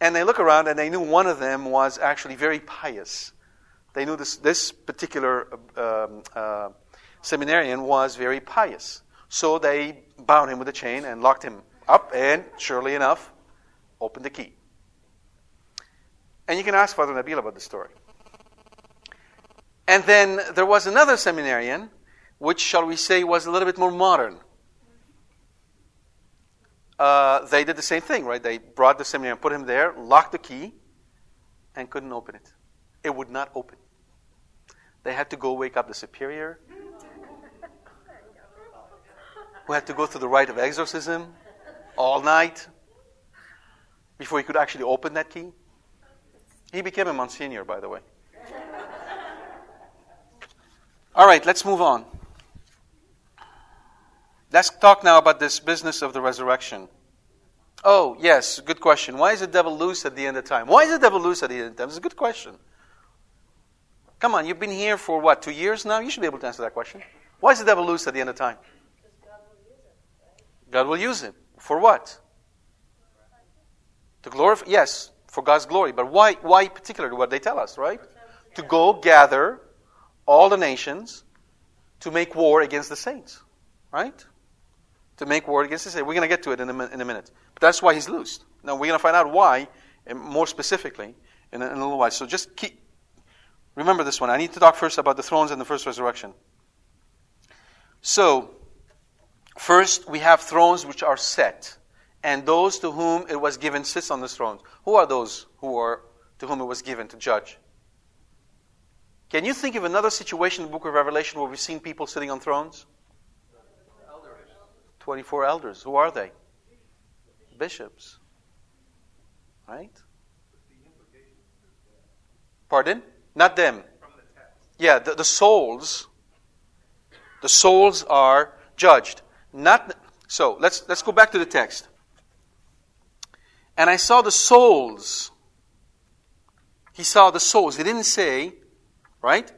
And they look around and they knew one of them was actually very pious. They knew this, this particular um, uh, seminarian was very pious. So they bound him with a chain and locked him up, and surely enough, opened the key. And you can ask Father Nabil about the story. And then there was another seminarian, which, shall we say, was a little bit more modern. Uh, they did the same thing, right? They brought the seminarian, put him there, locked the key, and couldn't open it. It would not open. They had to go wake up the superior, who had to go through the rite of exorcism all night before he could actually open that key. He became a Monsignor, by the way. All right, let's move on. Let's talk now about this business of the resurrection. Oh, yes, good question. Why is the devil loose at the end of time? Why is the devil loose at the end of time? It's a good question. Come on, you've been here for what, two years now? You should be able to answer that question. Why is the devil loose at the end of time? God will use him. For what? To glorify? Yes, for God's glory. But why, why particularly what they tell us, right? To go gather all the nations to make war against the saints, right? To make war against saints. We're going to get to it in a, in a minute. But that's why he's loosed. Now we're going to find out why, more specifically, in a, in a little while. So just keep, remember this one. I need to talk first about the thrones and the first resurrection. So, first we have thrones which are set and those to whom it was given sits on the thrones. Who are those who are to whom it was given to judge? Can you think of another situation in the book of Revelation where we've seen people sitting on thrones? Elders. 24 elders. Who are they? Bishops. Right? Pardon? Not them. Yeah, the, the souls. The souls are judged. Not so let's let's go back to the text. And I saw the souls. He saw the souls. He didn't say, right?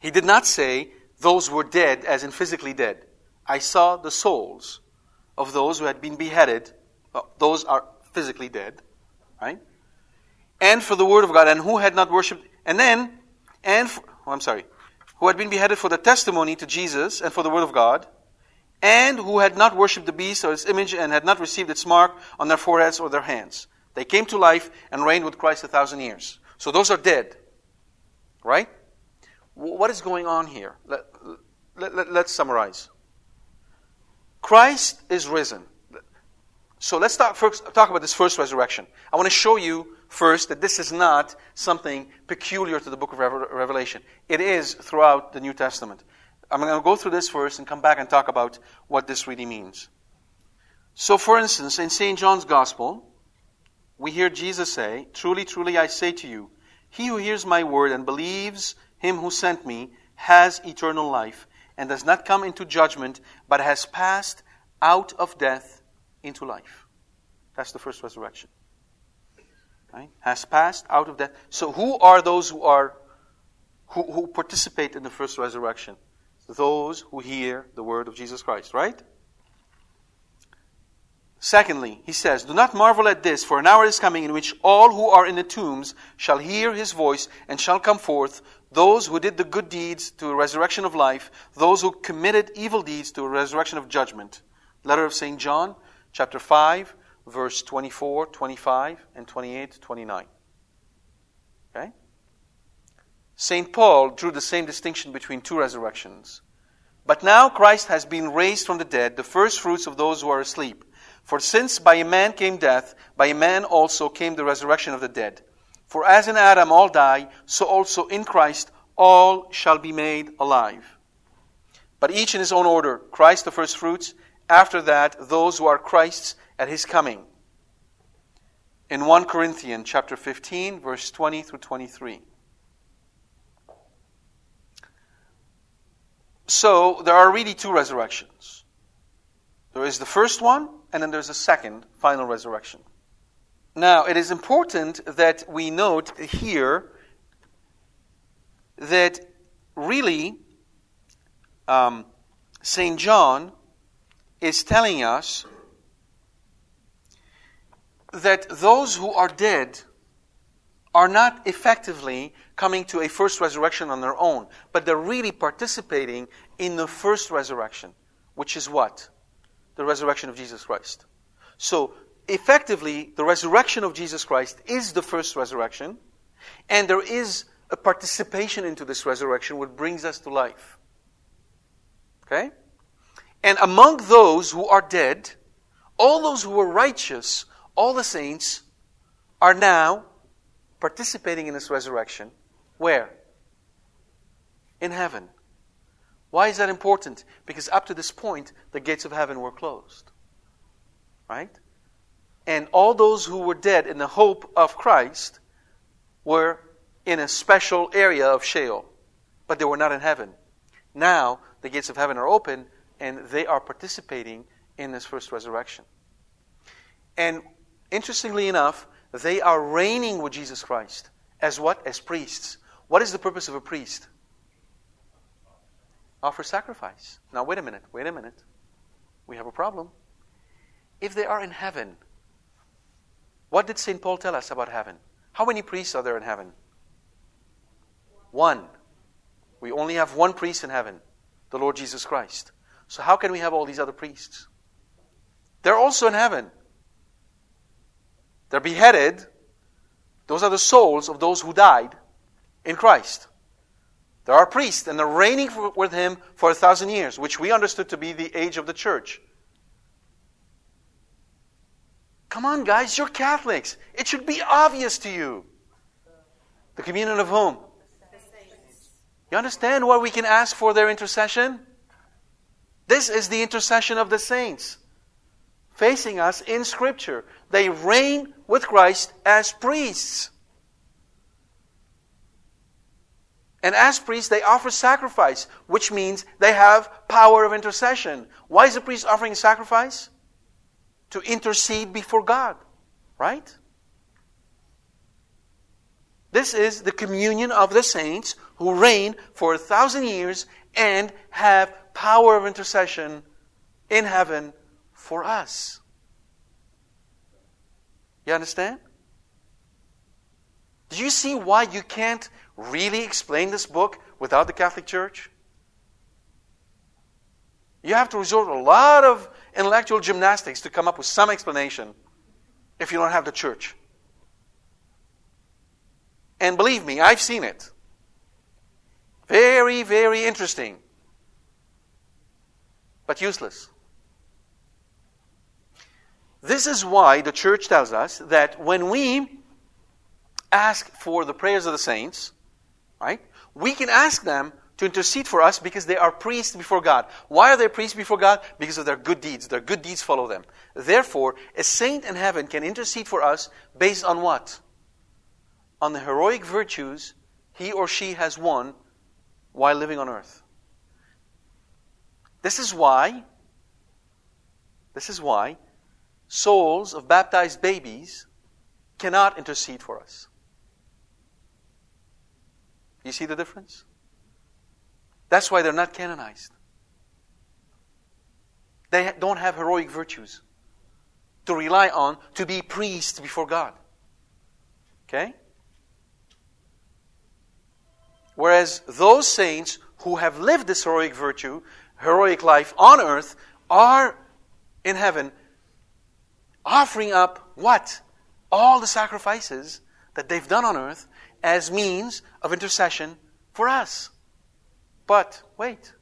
He did not say those were dead, as in physically dead. I saw the souls of those who had been beheaded. those are physically dead, right? And for the word of God, and who had not worshipped, and then, and, for, oh, I'm sorry, who had been beheaded for the testimony to Jesus and for the word of God and who had not worshipped the beast or its image and had not received its mark on their foreheads or their hands. They came to life and reigned with Christ a thousand years. So those are dead. Right? What is going on here? Let, let, let, let's summarize. Christ is risen. So let's talk, first, talk about this first resurrection. I want to show you first that this is not something peculiar to the book of Revelation. It is throughout the New Testament. I'm going to go through this first and come back and talk about what this really means. So, for instance, in St. John's Gospel, we hear Jesus say, Truly, truly, I say to you, he who hears my word and believes him who sent me has eternal life and does not come into judgment, but has passed out of death into life. That's the first resurrection. Right? Has passed out of death. So, who are those who are who, who participate in the first resurrection? those who hear the word of Jesus Christ, right? Secondly, he says, Do not marvel at this, for an hour is coming in which all who are in the tombs shall hear his voice and shall come forth, those who did the good deeds to a resurrection of life, those who committed evil deeds to a resurrection of judgment. Letter of St. John, chapter 5, verse 24, 25, and 28, 29. Okay? St. Paul drew the same distinction between two resurrections. But now Christ has been raised from the dead, the first fruits of those who are asleep. For since by a man came death, by a man also came the resurrection of the dead. For as in Adam all die, so also in Christ all shall be made alive. But each in his own order Christ the first fruits, after that those who are Christ's at his coming. In 1 Corinthians chapter 15 verse 20 through 23. So there are really two resurrections. There is the first one and then there's a second, final resurrection. Now, it is important that we note here that really um, St. John is telling us that those who are dead are not effectively coming to a first resurrection on their own, but they're really participating in the first resurrection, which is what? the resurrection of Jesus Christ. So, effectively, the resurrection of Jesus Christ is the first resurrection, and there is a participation into this resurrection which brings us to life. Okay? And among those who are dead, all those who were righteous, all the saints, are now participating in this resurrection. Where? In heaven. Why is that important? Because up to this point, the gates of heaven were closed. Right? And all those who were dead in the hope of Christ were in a special area of Sheol, but they were not in heaven. Now, the gates of heaven are open, and they are participating in this first resurrection. And interestingly enough, they are reigning with Jesus Christ. As what? As priests. What is the purpose of a priest? offer sacrifice. Now, wait a minute, wait a minute. We have a problem. If they are in heaven, what did St. Paul tell us about heaven? How many priests are there in heaven? One. We only have one priest in heaven, the Lord Jesus Christ. So, how can we have all these other priests? They're also in heaven. They're beheaded. Those are the souls of those who died in Christ. There are priests, and they're reigning with him for a thousand years, which we understood to be the age of the church. Come on, guys, you're Catholics. It should be obvious to you. The communion of whom? You understand why we can ask for their intercession? This is the intercession of the saints facing us in Scripture. They reign with Christ as priests. And as priests, they offer sacrifice, which means they have power of intercession. Why is the priest offering sacrifice? To intercede before God, right? This is the communion of the saints who reign for a thousand years and have power of intercession in heaven for us. You understand? Do you see why you can't really explain this book without the Catholic Church? You have to resort to a lot of intellectual gymnastics to come up with some explanation if you don't have the church. And believe me, I've seen it. Very, very interesting. But useless. This is why the church tells us that when we ask for the prayers of the saints, right? We can ask them to intercede for us because they are priests before God. Why are they priests before God? Because of their good deeds. Their good deeds follow them. Therefore, a saint in heaven can intercede for us based on what? On the heroic virtues he or she has won while living on earth. This is why, this is why souls of baptized babies cannot intercede for us. You see the difference? That's why they're not canonized. They don't have heroic virtues. to rely on to be priests before God. Okay? Whereas those saints who have lived this heroic virtue, heroic life on earth, are in heaven offering up what? All the sacrifices that they've done on earth as means of intercession for us. But wait.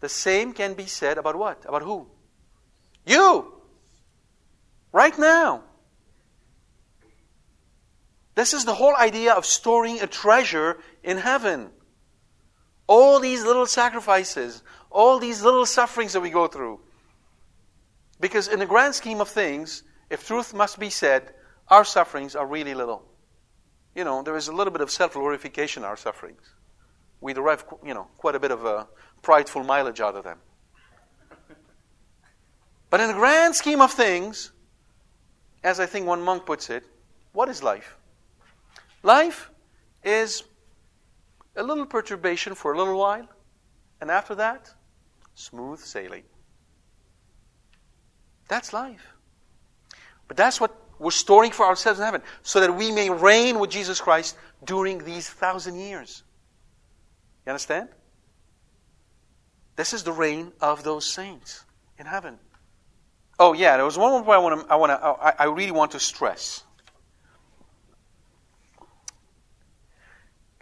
The same can be said about what? About who? You! Right now. This is the whole idea of storing a treasure in heaven. All these little sacrifices, all these little sufferings that we go through. Because in the grand scheme of things, if truth must be said, our sufferings are really little. You know, there is a little bit of self glorification in our sufferings. We derive, you know, quite a bit of a prideful mileage out of them. But in the grand scheme of things, as I think one monk puts it, what is life? Life is a little perturbation for a little while, and after that, smooth sailing. That's life. But that's what we're storing for ourselves in heaven, so that we may reign with Jesus Christ during these thousand years. You understand? This is the reign of those saints in heaven. Oh yeah, there was one more point I want to, I want to, oh, I, I really want to stress.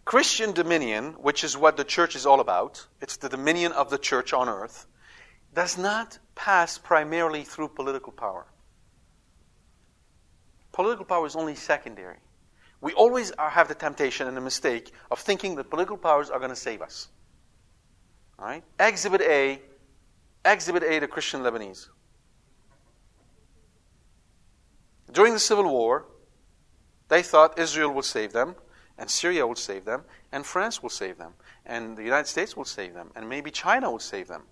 Christian dominion, which is what the church is all about, it's the dominion of the church on earth, does not pass primarily through political power. Political power is only secondary. We always have the temptation and the mistake of thinking that political powers are going to save us. All right? Exhibit A, Exhibit A, the Christian Lebanese. During the Civil War, they thought Israel would save them, and Syria would save them, and France will save them, and the United States will save them, and maybe China will save them.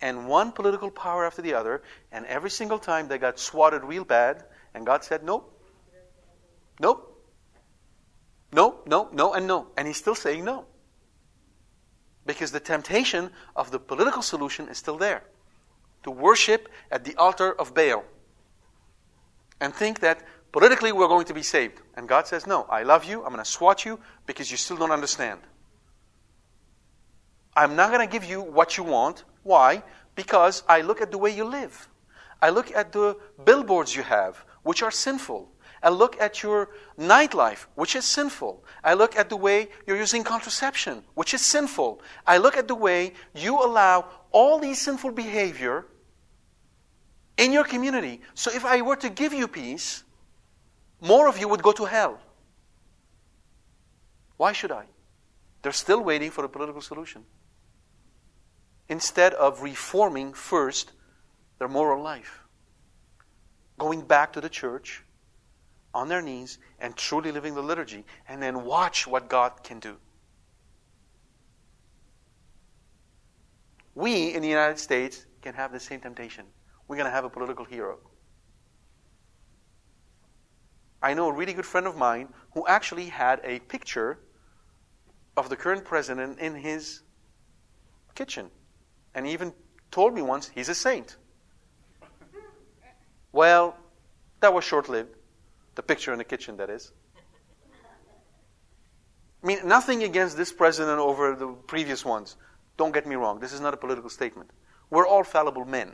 And one political power after the other, and every single time they got swatted real bad, and God said, Nope. Nope. No, no, no, and no. And He's still saying no. Because the temptation of the political solution is still there to worship at the altar of Baal and think that politically we're going to be saved. And God says, No, I love you. I'm going to swat you because you still don't understand. I'm not going to give you what you want. Why? Because I look at the way you live. I look at the billboards you have, which are sinful. I look at your nightlife, which is sinful. I look at the way you're using contraception, which is sinful. I look at the way you allow all these sinful behavior in your community. So if I were to give you peace, more of you would go to hell. Why should I? They're still waiting for a political solution. Instead of reforming first their moral life, going back to the church on their knees and truly living the liturgy, and then watch what God can do. We in the United States can have the same temptation. We're going to have a political hero. I know a really good friend of mine who actually had a picture of the current president in his kitchen. And he even told me once he's a saint. Well, that was short lived. The picture in the kitchen, that is. I mean, nothing against this president over the previous ones. Don't get me wrong. This is not a political statement. We're all fallible men.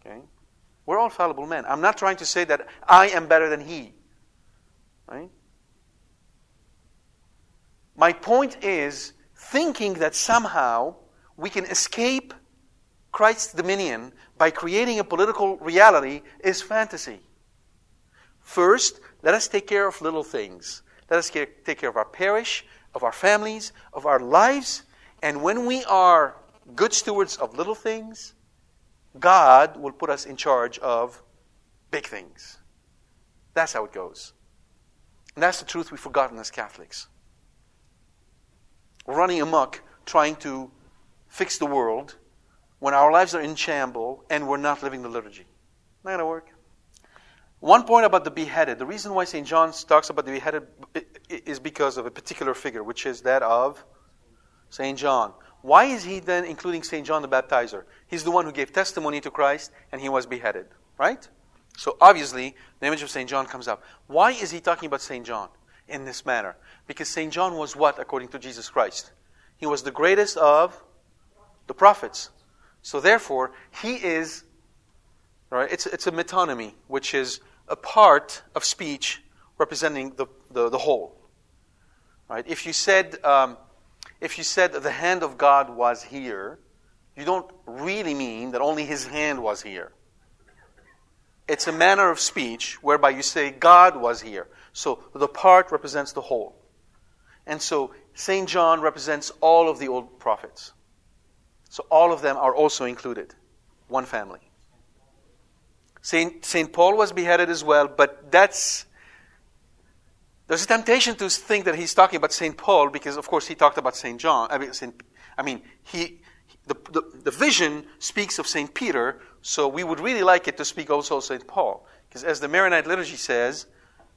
Okay? We're all fallible men. I'm not trying to say that I am better than he. Right? My point is thinking that somehow we can escape Christ's dominion by creating a political reality is fantasy. First, let us take care of little things. Let us take care of our parish, of our families, of our lives. And when we are good stewards of little things, God will put us in charge of big things. That's how it goes. And that's the truth we've forgotten as Catholics. We're running amok trying to fix the world when our lives are in shambles and we're not living the liturgy. Not going to work. One point about the beheaded. The reason why St. John talks about the beheaded is because of a particular figure, which is that of St. John. Why is he then including St. John the Baptizer? He's the one who gave testimony to Christ and he was beheaded, right? So obviously, the image of St. John comes up. Why is he talking about St. John in this manner? Because St. John was what according to Jesus Christ? He was the greatest of the prophets. So therefore, he is, right, it's, it's a metonymy, which is a part of speech representing the, the, the whole. Right? If you said, um, if you said the hand of God was here, you don't really mean that only his hand was here. It's a manner of speech whereby you say God was here. So the part represents the whole. And so St. John represents all of the old prophets. So all of them are also included. One family. St. St. Paul was beheaded as well, but that's. There's a temptation to think that he's talking about St. Paul because, of course, he talked about St. John. I mean, Saint, I mean he, the, the, the vision speaks of St. Peter, so we would really like it to speak also of St. Paul. Because as the Maronite liturgy says,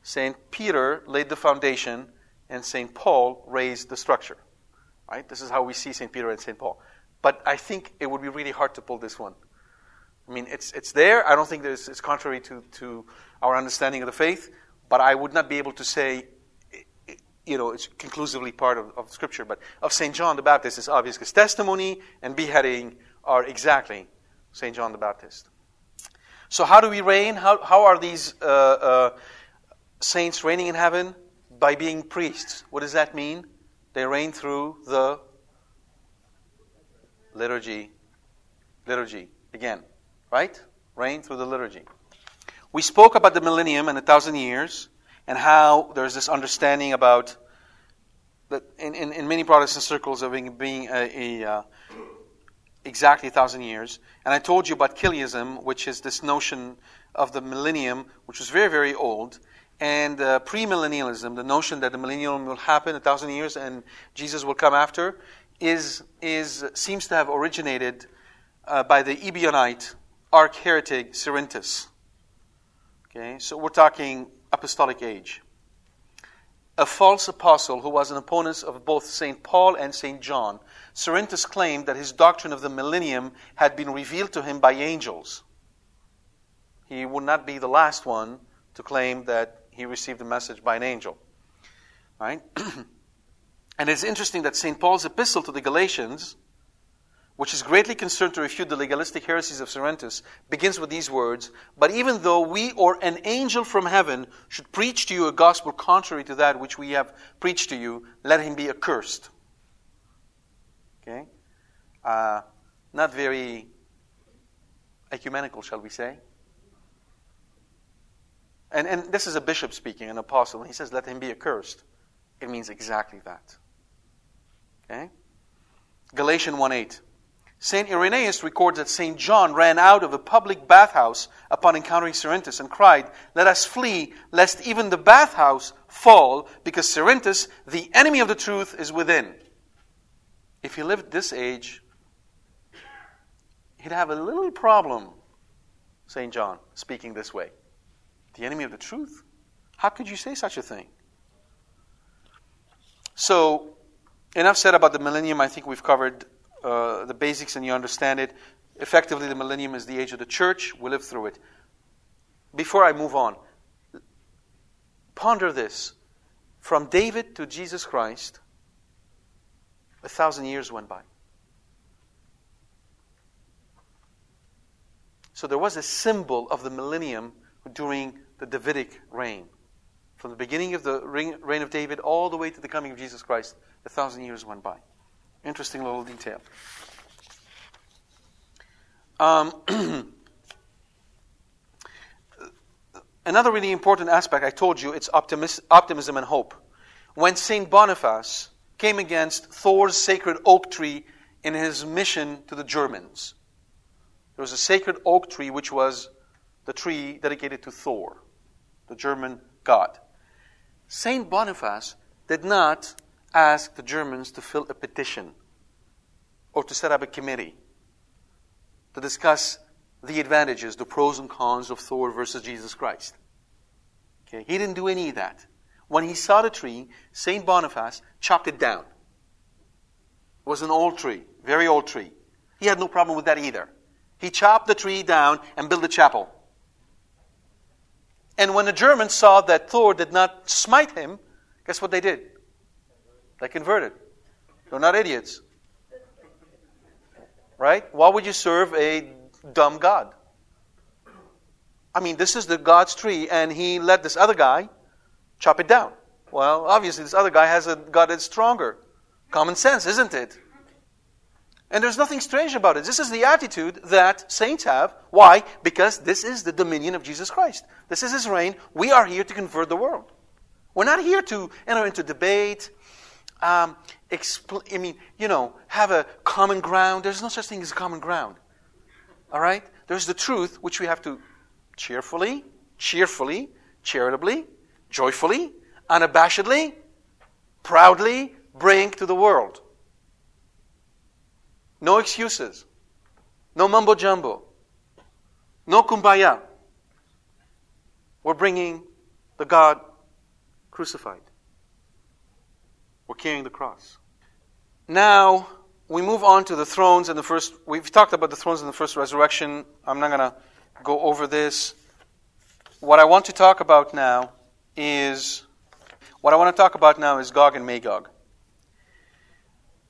St. Peter laid the foundation and St. Paul raised the structure. Right? This is how we see St. Peter and St. Paul. But I think it would be really hard to pull this one. I mean, it's, it's there. I don't think it's, it's contrary to, to our understanding of the faith, but I would not be able to say, you know, it's conclusively part of, of Scripture. But of St. John the Baptist, it's obvious because testimony and beheading are exactly St. John the Baptist. So, how do we reign? How, how are these uh, uh, saints reigning in heaven? By being priests. What does that mean? They reign through the liturgy. Liturgy. Again, right? Reign through the liturgy. We spoke about the millennium and a thousand years and how there's this understanding about that in, in, in many Protestant circles of being, being a, a uh, exactly a thousand years. And I told you about Chiliasm, which is this notion of the millennium, which was very, very old, and uh, premillennialism, the notion that the millennium will happen a thousand years and Jesus will come after, is, is seems to have originated uh, by the Ebionite arch heretic Cerinthus. Okay, so we're talking apostolic age. A false apostle who was an opponent of both St. Paul and St. John, Cerinthus claimed that his doctrine of the millennium had been revealed to him by angels. He would not be the last one to claim that he received a message by an angel. Right? and it's interesting that St. Paul's epistle to the Galatians which is greatly concerned to refute the legalistic heresies of Cerinthus, begins with these words But even though we or an angel from heaven should preach to you a gospel contrary to that which we have preached to you, let him be accursed. Okay? Uh, not very ecumenical, shall we say? And, and this is a bishop speaking, an apostle. And he says, Let him be accursed. It means exactly that. Okay? Galatians 1 8. St. Irenaeus records that St. John ran out of a public bathhouse upon encountering Cerinthus and cried, Let us flee, lest even the bathhouse fall, because Cerinthus, the enemy of the truth, is within. If he lived this age, he'd have a little problem, St. John, speaking this way. The enemy of the truth? How could you say such a thing? So, enough said about the millennium. I think we've covered uh, the basics and you understand it. Effectively, the millennium is the age of the church. We live through it. Before I move on, ponder this. From David to Jesus Christ, a thousand years went by. So there was a symbol of the millennium during the Davidic reign. From the beginning of the reign of David all the way to the coming of Jesus Christ, a thousand years went by. Interesting little detail. Um, another really important aspect, I told you, it's optimis- optimism and hope. When St. Boniface came against Thor's sacred oak tree in his mission to the Germans, there was a sacred oak tree which was the tree dedicated to Thor, the German god. St. Boniface did not ask the Germans to fill a petition or to set up a committee to discuss the advantages, the pros and cons of Thor versus Jesus Christ. Okay? He didn't do any of that. When he saw the tree, St. Boniface chopped it down. It was an old tree. very old tree. He had no problem with that either. He chopped the tree down and built a chapel. And when the Germans saw that Thor did not smite him, guess what they did? They converted. They're not idiots. Right? Why would you serve a dumb God? I mean, this is the God's tree, and he let this other guy chop it down. Well, obviously, this other guy has a God that's stronger. Common sense, isn't it? And there's nothing strange about it. This is the attitude that saints have. Why? Because this is the dominion of Jesus Christ. This is his reign. We are here to convert the world. We're not here to enter into debate. Um, expl- I mean, you know, have a common ground. There's no such thing as common ground. All right? There's the truth, which we have to cheerfully, cheerfully, charitably, joyfully, unabashedly, proudly bring to the world. No excuses. No mumbo jumbo. No kumbaya. We're bringing the God crucified. We're carrying the cross. Now, we move on to the thrones and the first. We've talked about the thrones in the first resurrection. I'm not going to go over this. What I want to talk about now is. What I want to talk about now is Gog and Magog.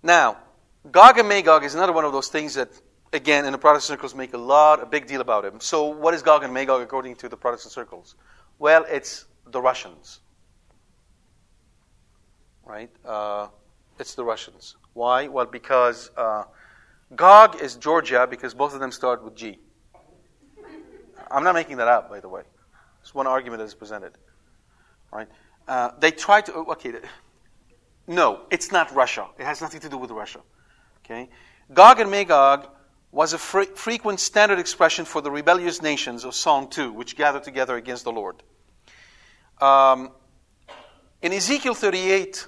Now, Gog and Magog is another one of those things that, again, in the Protestant circles make a lot, a big deal about him. So, what is Gog and Magog according to the Protestant circles? Well, it's the Russians. Right? Uh, it's the Russians. Why? Well, because uh, Gog is Georgia because both of them start with G. I'm not making that up, by the way. It's one argument that is presented. Right? Uh, they try to. Okay. No, it's not Russia. It has nothing to do with Russia. Okay? Gog and Magog was a fre- frequent standard expression for the rebellious nations of Psalm 2, which gathered together against the Lord. Um, in Ezekiel 38,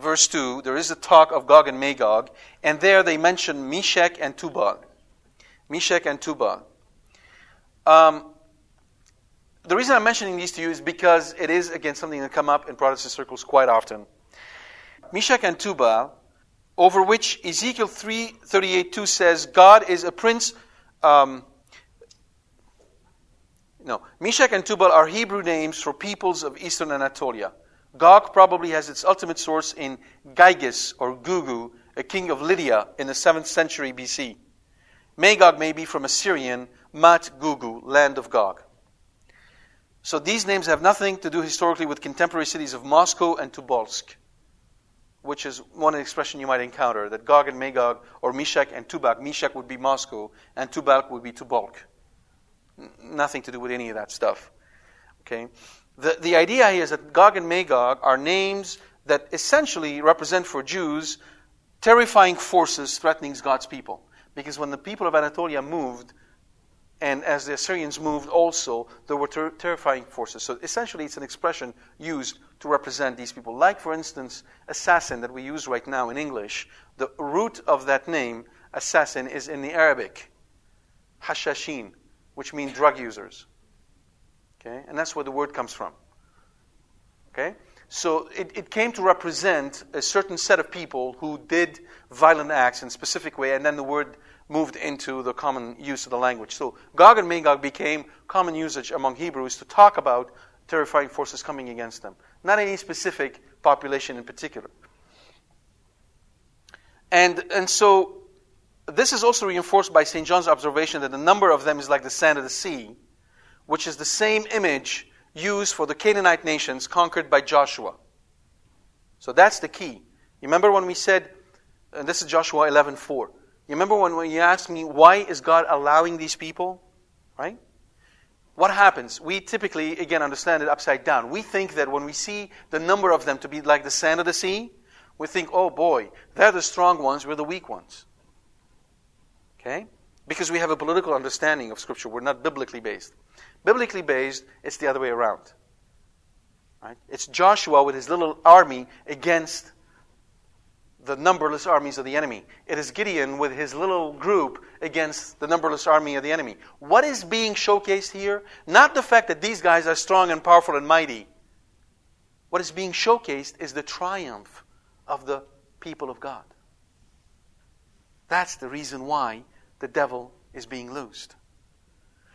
verse 2, there is a talk of Gog and Magog, and there they mention Meshech and Tubal. Meshech and Tubal. Um, the reason I'm mentioning these to you is because it is, again, something that come up in Protestant circles quite often. Meshech and Tubal over which Ezekiel 3:38 2 says, God is a prince. Um, no, Meshech and Tubal are Hebrew names for peoples of eastern Anatolia. Gog probably has its ultimate source in Gyges or Gugu, a king of Lydia in the 7th century BC. Magog may be from Assyrian, Mat Gugu, land of Gog. So these names have nothing to do historically with contemporary cities of Moscow and Tobolsk which is one expression you might encounter, that Gog and Magog, or Meshech and Tubal. Meshech would be Moscow, and Tubal would be. N- nothing to do with any of that stuff. Okay? The, the idea here is that Gog and Magog are names that essentially represent for Jews terrifying forces threatening God's people. Because when the people of Anatolia moved, and as the Assyrians moved also, there were ter- terrifying forces. So essentially, it's an expression used to represent these people. Like, for instance, assassin that we use right now in English. The root of that name, assassin, is in the Arabic, hashashin, which means drug users. Okay? And that's where the word comes from. Okay? So it, it came to represent a certain set of people who did violent acts in a specific way, and then the word moved into the common use of the language. So Gog and Magog became common usage among Hebrews to talk about terrifying forces coming against them, not any specific population in particular. And, and so this is also reinforced by St. John's observation that the number of them is like the sand of the sea, which is the same image used for the Canaanite nations conquered by Joshua. So that's the key. You remember when we said, and this is Joshua 11:4. You remember when, when you asked me, why is God allowing these people? Right? What happens? We typically, again, understand it upside down. We think that when we see the number of them to be like the sand of the sea, we think, oh boy, they're the strong ones, we're the weak ones. Okay? Because we have a political understanding of Scripture. We're not biblically based. Biblically based, it's the other way around. Right? It's Joshua with his little army against the numberless armies of the enemy. It is Gideon with his little group against the numberless army of the enemy. What is being showcased here? Not the fact that these guys are strong and powerful and mighty. What is being showcased is the triumph of the people of God. That's the reason why the devil is being loosed.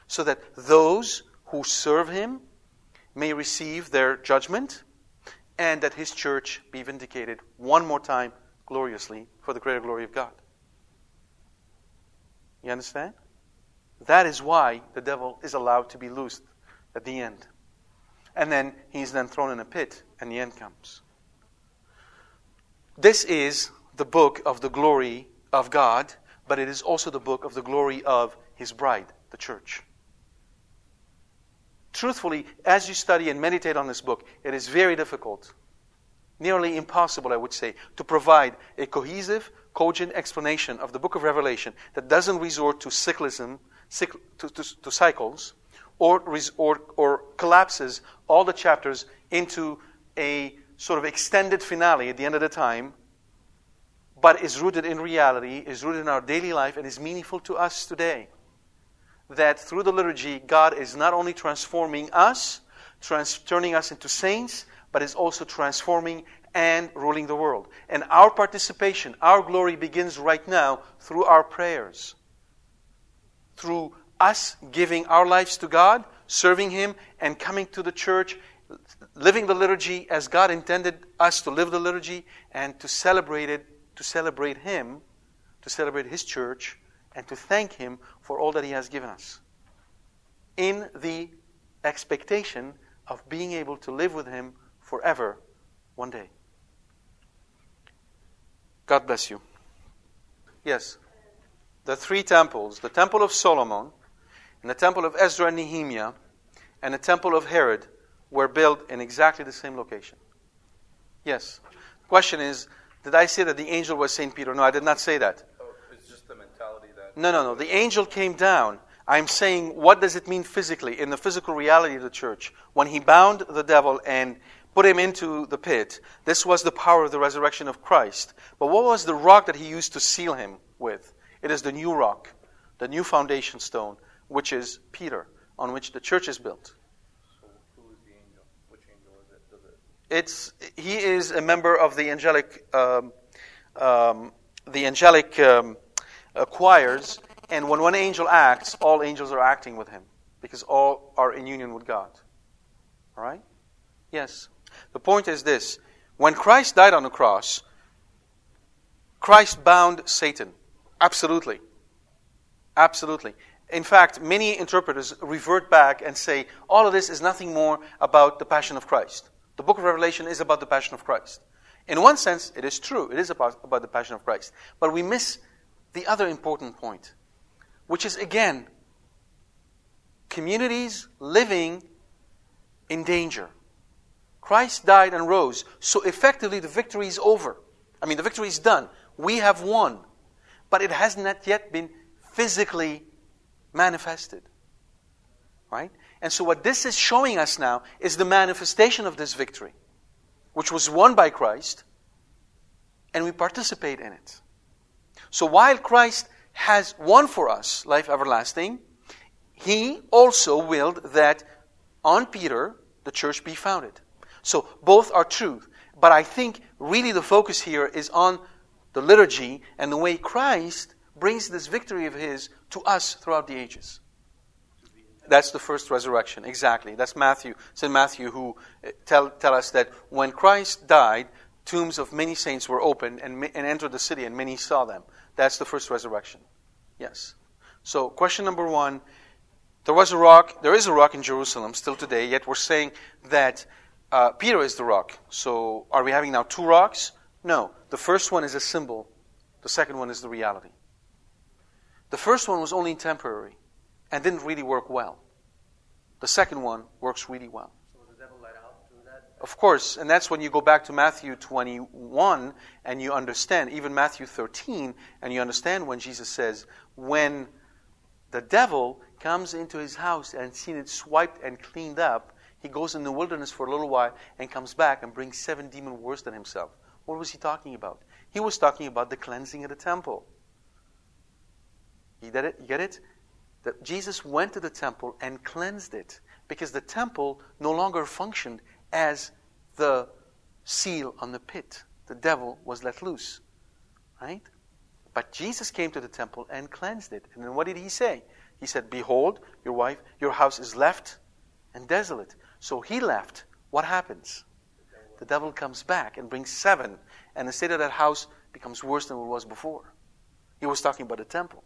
So that those who serve him may receive their judgment and that his church be vindicated one more time gloriously for the greater glory of God. You understand? That is why the devil is allowed to be loosed at the end. And then he's then thrown in a pit, and the end comes. This is the book of the glory of God, but it is also the book of the glory of his bride, the church. Truthfully, as you study and meditate on this book, it is very difficult, nearly impossible, I would say, to provide a cohesive, cogent explanation of the book of Revelation that doesn't resort to cyclism, cycl- to, to, to, cycles, or, or, or collapses all the chapters into a sort of extended finale at the end of the time, but is rooted in reality, is rooted in our daily life, and is meaningful to us today. That through the liturgy, God is not only transforming us, trans- turning us into saints, but is also transforming and ruling the world. And our participation, our glory begins right now through our prayers. Through us giving our lives to God, serving Him, and coming to the church, living the liturgy as God intended us to live the liturgy, and to celebrate it, to celebrate Him, to celebrate His church, and to thank Him for all that He has given us. In the expectation of being able to live with Him forever one day. God bless you. Yes. The three temples the temple of Solomon, and the temple of Ezra and Nehemiah, and the temple of Herod were built in exactly the same location. Yes. The question is Did I say that the angel was St. Peter? No, I did not say that. Oh, it's just the mentality that. No, no, no. The angel came down. I'm saying, what does it mean physically, in the physical reality of the church? When he bound the devil and put him into the pit. This was the power of the resurrection of Christ. But what was the rock that he used to seal him with? It is the new rock, the new foundation stone, which is Peter, on which the church is built. So who is the angel? Which angel is it? It? It's he is a member of the angelic, um, um, the angelic um, choirs, and when one angel acts, all angels are acting with him because all are in union with God. All right? Yes. The point is this when Christ died on the cross, Christ bound Satan. Absolutely. Absolutely. In fact, many interpreters revert back and say all of this is nothing more about the passion of Christ. The book of Revelation is about the passion of Christ. In one sense, it is true, it is about, about the passion of Christ. But we miss the other important point, which is again, communities living in danger. Christ died and rose. So effectively, the victory is over. I mean, the victory is done. We have won. But it has not yet been physically manifested. Right? And so, what this is showing us now is the manifestation of this victory, which was won by Christ, and we participate in it. So, while Christ has won for us life everlasting, he also willed that on Peter the church be founded. So both are true. But I think really the focus here is on the liturgy and the way Christ brings this victory of his to us throughout the ages. That's the first resurrection, exactly. That's Matthew, St. Matthew, who uh, tell, tell us that when Christ died, tombs of many saints were opened and, and entered the city, and many saw them. That's the first resurrection. Yes. So, question number one there was a rock, there is a rock in Jerusalem still today, yet we're saying that uh, Peter is the rock. So are we having now two rocks? No. The first one is a symbol, the second one is the reality. The first one was only temporary and didn't really work well. The second one works really well. So was the devil let out through that? Of course, and that's when you go back to Matthew 21 and you understand, even Matthew 13, and you understand when Jesus says, when the devil comes into his house and seen it swiped and cleaned up, he goes in the wilderness for a little while and comes back and brings seven demons worse than himself. What was he talking about? He was talking about the cleansing of the temple. You get it? You get it? That Jesus went to the temple and cleansed it because the temple no longer functioned as the seal on the pit. The devil was let loose. Right? But Jesus came to the temple and cleansed it. And then what did he say? He said, Behold, your wife, your house is left and desolate. So he left. What happens? The devil comes back and brings seven. And the state of that house becomes worse than it was before. He was talking about the temple.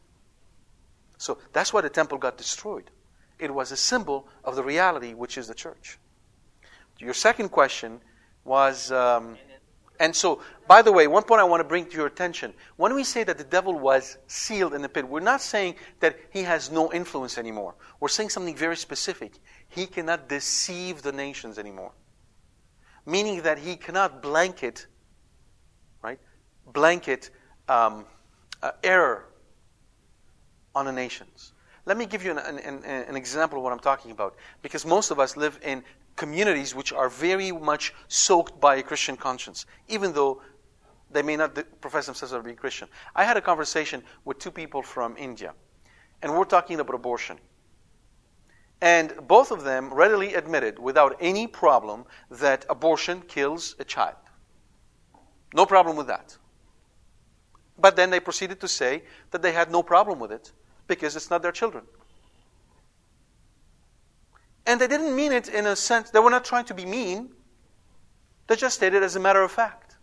So that's why the temple got destroyed. It was a symbol of the reality, which is the church. Your second question was um, and so, by the way, one point I want to bring to your attention. When we say that the devil was sealed in the pit, we're not saying that he has no influence anymore. We're saying something very specific. He cannot deceive the nations anymore. Meaning that he cannot blanket, right? Blanket um, uh, error on the nations. Let me give you an, an, an, example of what I'm talking about. Because most of us live in communities which are very much soaked by a Christian conscience, even though they may not profess themselves to be Christian. I had a conversation with two people from India, and we're talking about abortion. And both of them readily admitted, without any problem, that abortion kills a child. No problem with that. But then they proceeded to say that they had no problem with it because it's not their children. And they didn't mean it in a sense, they were not trying to be mean. They just stated as a matter of fact.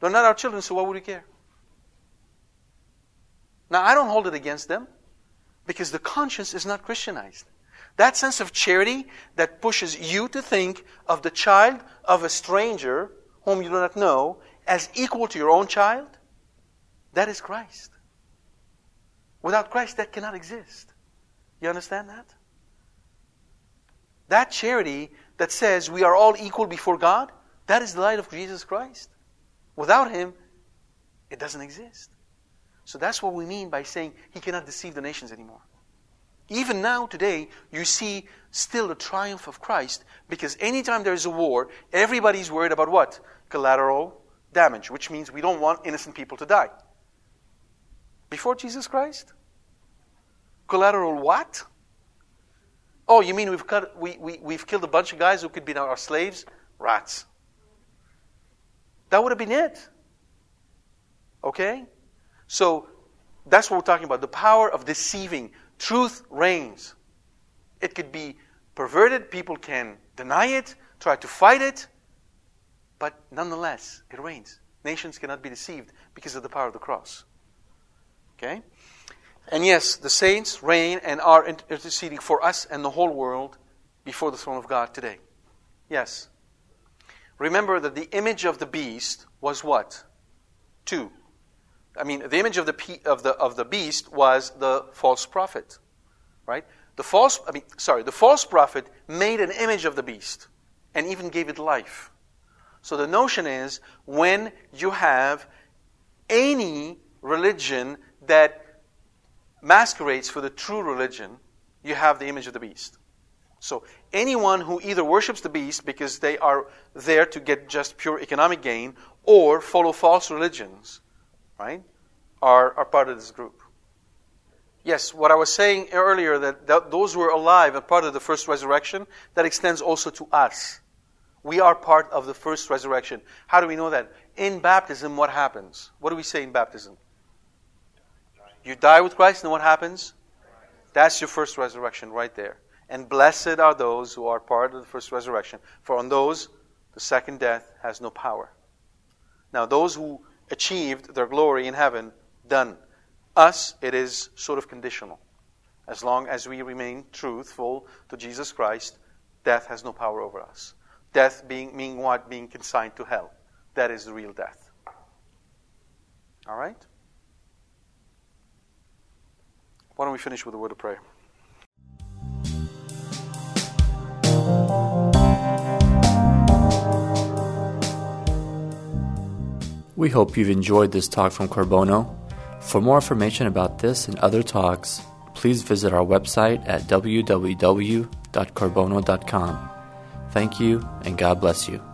They're not our children, so why would we care? Now, I don't hold it against them because the conscience is not Christianized. That sense of charity that pushes you to think of the child of a stranger whom you do not know as equal to your own child, that is Christ. Without Christ, that cannot exist. You understand that? That charity that says we are all equal before God, that is the light of Jesus Christ. Without Him, it doesn't exist. So that's what we mean by saying He cannot deceive the nations anymore. Even now, today, you see still the triumph of Christ because anytime there's a war, everybody's worried about what? Collateral damage, which means we don't want innocent people to die. Before Jesus Christ? Collateral what? Oh, you mean we've, cut, we, we, we've killed a bunch of guys who could be our slaves? Rats. That would have been it. Okay? So that's what we're talking about. The power of deceiving. Truth reigns. It could be perverted, people can deny it, try to fight it, but nonetheless, it reigns. Nations cannot be deceived because of the power of the cross. Okay? And yes, the saints reign and are interceding for us and the whole world before the throne of God today. Yes. Remember that the image of the beast was what? Two. I mean, the image of the, of the, of the beast was the false prophet. Right? The false, I mean, sorry, the false prophet made an image of the beast and even gave it life. So the notion is when you have any religion that masquerades for the true religion, you have the image of the beast. So anyone who either worships the beast because they are there to get just pure economic gain or follow false religions, right, are, are part of this group. Yes, what I was saying earlier that, that those who are alive and part of the first resurrection, that extends also to us. We are part of the first resurrection. How do we know that? In baptism, what happens? What do we say in baptism? You die with Christ, and what happens? That's your first resurrection right there. And blessed are those who are part of the first resurrection, for on those the second death has no power. Now, those who achieved their glory in heaven, done. Us, it is sort of conditional. As long as we remain truthful to Jesus Christ, death has no power over us. Death being meaning what? Being consigned to hell. That is the real death. All right? Why don't we finish with a word of prayer? We hope you've enjoyed this talk from Qorbono. For more information about this and other talks, please visit our website at www.qorbono.com. Thank you, and God bless you.